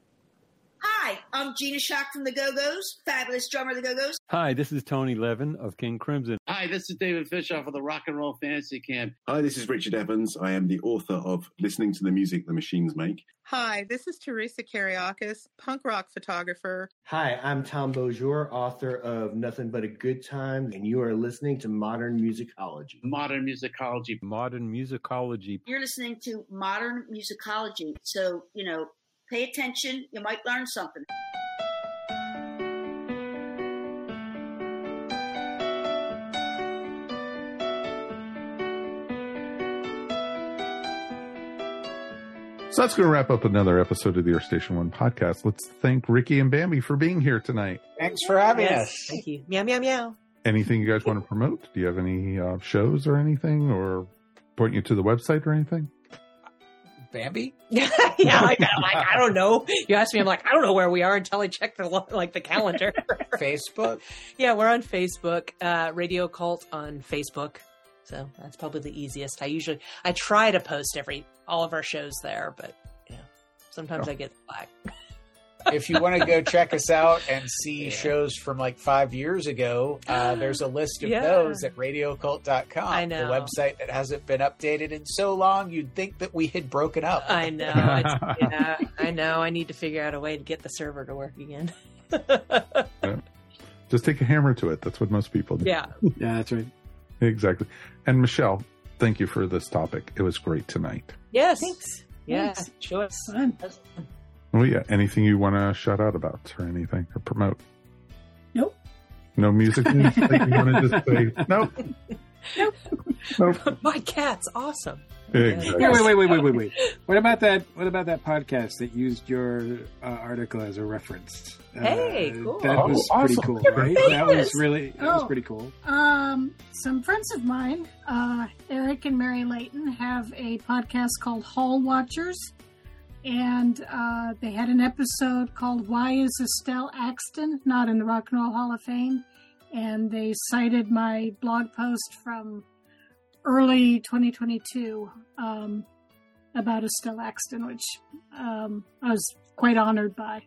Hi, I'm Gina Shock from the Go Go's, fabulous drummer of the Go Go's. Hi, this is Tony Levin of King Crimson. Hi, this is David Fishof of the Rock and Roll Fantasy Camp. Hi, this is Richard Evans. I am the author of Listening to the Music the Machines Make. Hi, this is Theresa Kereakes, punk rock photographer. Hi, I'm Tom Beaujour, author of Nothing But a Good Time, and you are listening to Modern Musicology. Modern musicology. Modern musicology. You're listening to modern musicology, so, you know, pay attention. You might learn something. So that's going to wrap up another episode of the Earth Station One podcast. Let's thank Ricky and Bambi for being here tonight. Thanks for having Yes, us. Thank you. Meow meow meow. Anything you guys want to promote? Do you have any uh, shows or anything, or point you to the website or anything? Bambi? yeah, like, like I don't know. You asked me, I'm like I don't know where we are until I check the like the calendar. Facebook. yeah, we're on Facebook. Uh, Radio Cult on Facebook. So that's probably the easiest. I usually I try to post every all of our shows there, but yeah, sometimes Oh. I get slack. if you want to go check us out and see shows from like five years ago, uh, there's a list of Yeah. those at radiocult.com. I know. The website that hasn't been updated in so long, you'd think that we had broken up. I know. Yeah, I know. I need to figure out a way to get the server to work again. Just take a hammer to it. That's what most people do. Yeah. Yeah, that's right. Exactly. And Michelle, thank you for this topic. It was great tonight. Yes. Thanks. Yeah. Thanks. Sure. Fun. Oh yeah. Anything you want to shout out about or anything or promote? Nope. No music news? like you want to just say nope. Nope. Nope. My cat's awesome. Exactly. Wait, wait, wait, wait, wait, wait, wait. What about that? What about that podcast that used your uh, article as a reference? Uh, Hey, cool. That Oh, was pretty cool, You're right? That was really that was Oh. pretty cool. Um, some friends of mine, uh, Eric and Mary Layton, have a podcast called Hall Watchers, and uh, they had an episode called "Why Is Estelle Axton Not in the Rock and Roll Hall of Fame?" and they cited my blog post from early 2022 um, about Estelle Axton, which um, I was quite honored by.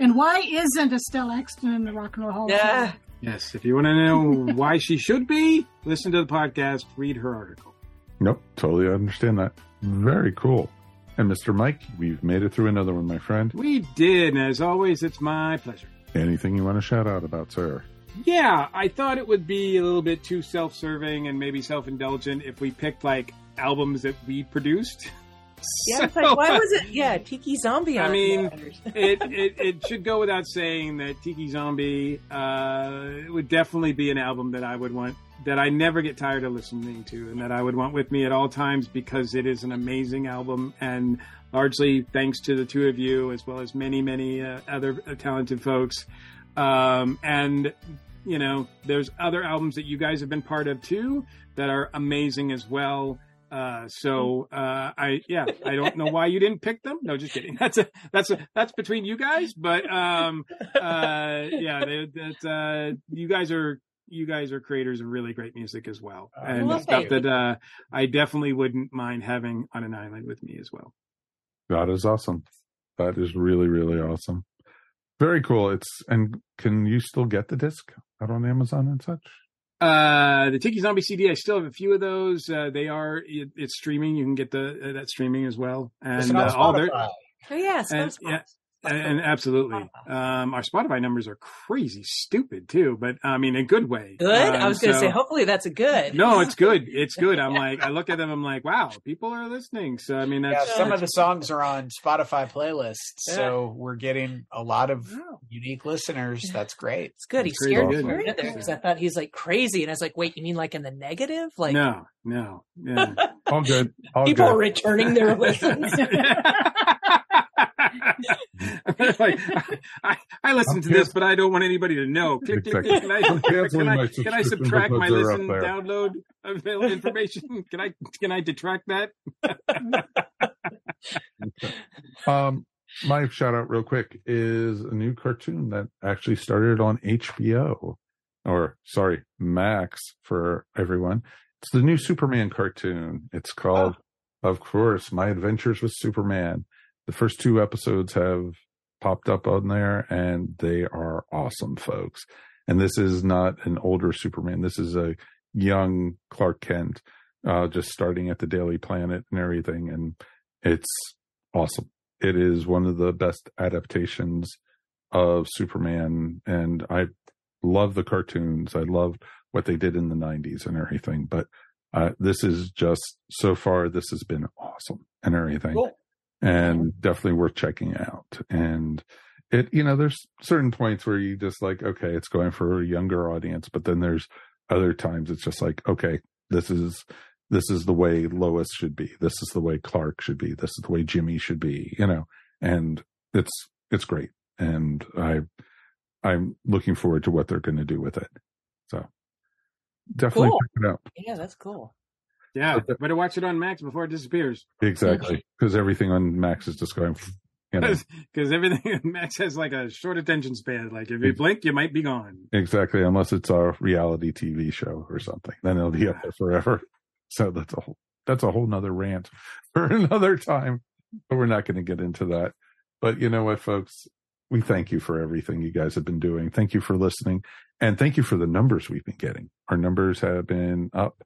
And why isn't Estelle Axton in the Rock and Roll Hall of Yeah. Fame? Yes, if you want to know why she should be, listen to the podcast, read her article. Nope. Totally understand that. Very cool. And Mr. Mike, we've made it through another one, my friend. We did, and as always, it's my pleasure. Anything you want to shout out about, sir? Yeah, I thought it would be a little bit too self-serving and maybe self-indulgent if we picked like albums that we produced. Yeah, it's So, like, why was it? Yeah, Tiki Zombie. I mean, it, it it should go without saying that Tiki Zombie uh, would definitely be an album that I would want that I never get tired of listening to, and that I would want with me at all times because it is an amazing album, and largely thanks to the two of you as well as many many uh, other talented folks. Um, and you know, there's other albums that you guys have been part of too that are amazing as well. Uh, so uh, I yeah I don't know why you didn't pick them. No, just kidding. That's a that's a that's between you guys. But um, uh, yeah, that uh, you guys are you guys are creators of really great music as well, and well, stuff that uh, I definitely wouldn't mind having on an island with me as well. That is awesome. That is really, really awesome. Very cool. It's and can you still get the disc out on Amazon and such? Uh, the Tiki Zombie CD, I still have a few of those. Uh, they are it, it's streaming. You can get the uh, that streaming as well, Listen and on uh, all their Spotify. Oh yeah, and, yeah, and, and absolutely. Um, our Spotify numbers are crazy stupid too, but I mean, in a good way. Good. I Um, was going to so- say, hopefully that's a good. No, it's good. It's good. I'm like, I look at them. I'm like, wow, people are listening. So I mean, Yeah, that's some of the songs are on Spotify playlists, so we're getting a lot of Wow. unique listeners. That's great. It's good. He That's pretty scared me good. for a minute there because I thought he's like crazy, and I was like, "Wait, you mean like in the negative? Like no, no, yeah. All good. All people good. are returning their listens?" like, I, I listen I'm to this, but I don't want anybody to know. Click, click, click. Can I, can I, can I subtract my listen download available information? Can I can I detract that? Um, my shout out real quick is a new cartoon that actually started on HBO, or sorry, Max for everyone. It's the new Superman cartoon. It's called, of course, My Adventures with Superman. The first two episodes have popped up on there, and they are awesome, folks. And this is not an older Superman. This is a young Clark Kent, uh, just starting at the Daily Planet and everything. And it's awesome. It is one of the best adaptations of Superman. And I love the cartoons. I love what they did in the 90s and everything. But uh, this is just so far, this has been awesome and everything. Cool. And definitely worth checking out. And it, you know, there's certain points where you just like, okay, it's going for a younger audience, but then there's other times it's just like, okay, this is this is the way Lois should be. This is the way Clark should be. This is the way Jimmy should be, you know, and it's, it's great. And I, I'm looking forward to what they're going to do with it. So definitely Cool. check it out. Yeah, that's cool. Yeah, better watch it on Max before it disappears. Exactly. Because everything on Max is just going, you know, Because everything Max has like a short attention span. Like if you blink, you might be gone. exactly. Unless it's a reality TV show or something, then it'll be up there forever. So that's a whole, that's a whole nother rant for another time, but we're not going to get into that. But you know what, folks? We thank you for everything you guys have been doing. Thank you for listening and thank you for the numbers we've been getting. Our numbers have been up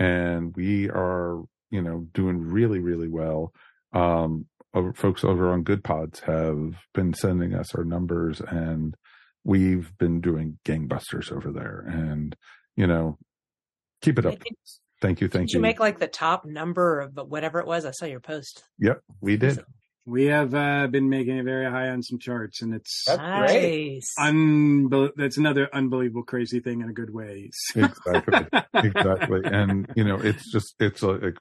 and we are, you know, doing really, really well. Um, over, folks over on Good Pods have been sending us our numbers and we've been doing gangbusters over there and, you know, keep it up. Thank you. Thank Did you. you make like the top number of whatever it was? I saw your post. Yep, we did. We have uh, been making it very high on some charts, and it's That's great. Unbel- that's another unbelievable, crazy thing in a good way. exactly. Exactly. And you know it's just it's like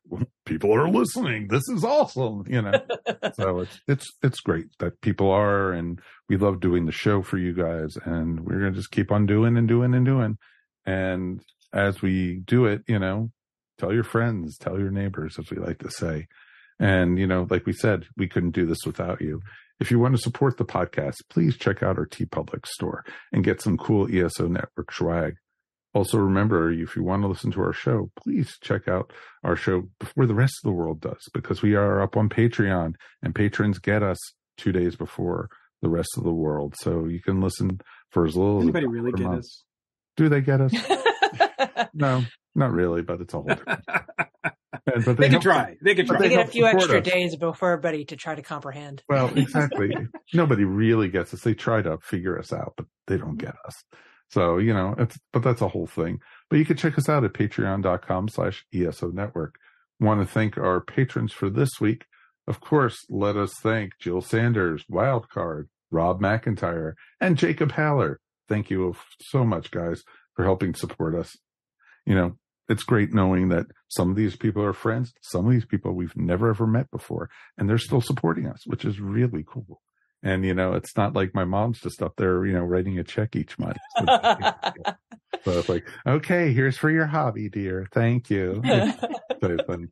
people are listening. This is awesome you know? So it's it's it's great that people are and we love doing the show for you guys and we're gonna just keep on doing and doing and doing. And as we do it you know tell your friends tell your neighbors as we like to say and you know like we said we couldn't do this without you if you want to support the podcast please check out our Tee-Public store and get some cool eso network swag also, remember, if you want to listen to our show, please check out our show before the rest of the world does, because we are up on Patreon and patrons get us two days before the rest of the world. So you can listen for as little as Anybody really get month. us? Do they get us? no, not really, but it's a whole different. And- but They can help- try. They can try. They get a few extra us. days before everybody to try to comprehend. Well, exactly. Nobody really gets us. They try to figure us out, but they don't get us. So, you know, it's, but that's a whole thing. But you can check us out at patreon.com slash ESO network. Want to thank our patrons for this week. Of course, let us thank Jill Sanders, Wildcard, Rob McIntyre, and Jacob Haller. Thank you so much, guys, for helping support us. You know, it's great knowing that some of these people are friends, some of these people we've never ever met before, and they're still supporting us, which is really cool. And you know, it's not like my mom's just up there, you know, writing a check each month. so it's like, okay, here's for your hobby, dear. Thank you. so funny.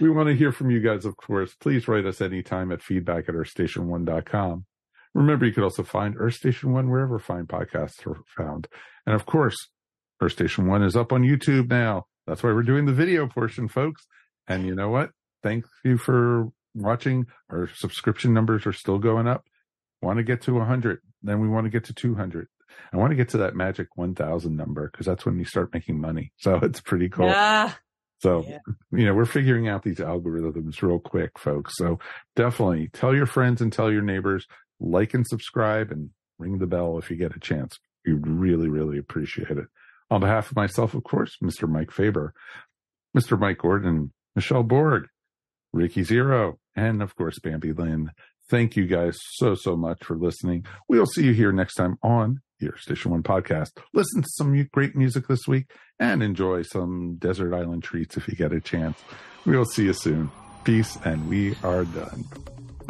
We want to hear from you guys, of course. Please write us anytime at feedback at earthstation1.com. Remember, you could also find Earth Station One wherever fine podcasts are found. And of course, Earth Station One is up on YouTube now. That's why we're doing the video portion, folks. And you know what? Thank you for watching. Our subscription numbers are still going up. Want to get to 100. Then we want to get to 200. I want to get to that magic 1000 number because that's when you start making money. So it's pretty cool. Yeah. So, you know, we're figuring out these algorithms real quick, folks. So definitely tell your friends and tell your neighbors, like and subscribe and ring the bell if you get a chance. We'd really, really appreciate it. On behalf of myself, of course, Mr. Mike Faber, Mr. Mike Gordon, Michelle Borg, Ricky Zero, and of course, Bambi Lynn. Thank you guys so, so much for listening. We'll see you here next time on Earth Station One podcast. Listen to some great music this week and enjoy some desert island treats if you get a chance. We will see you soon. Peace, and we are done.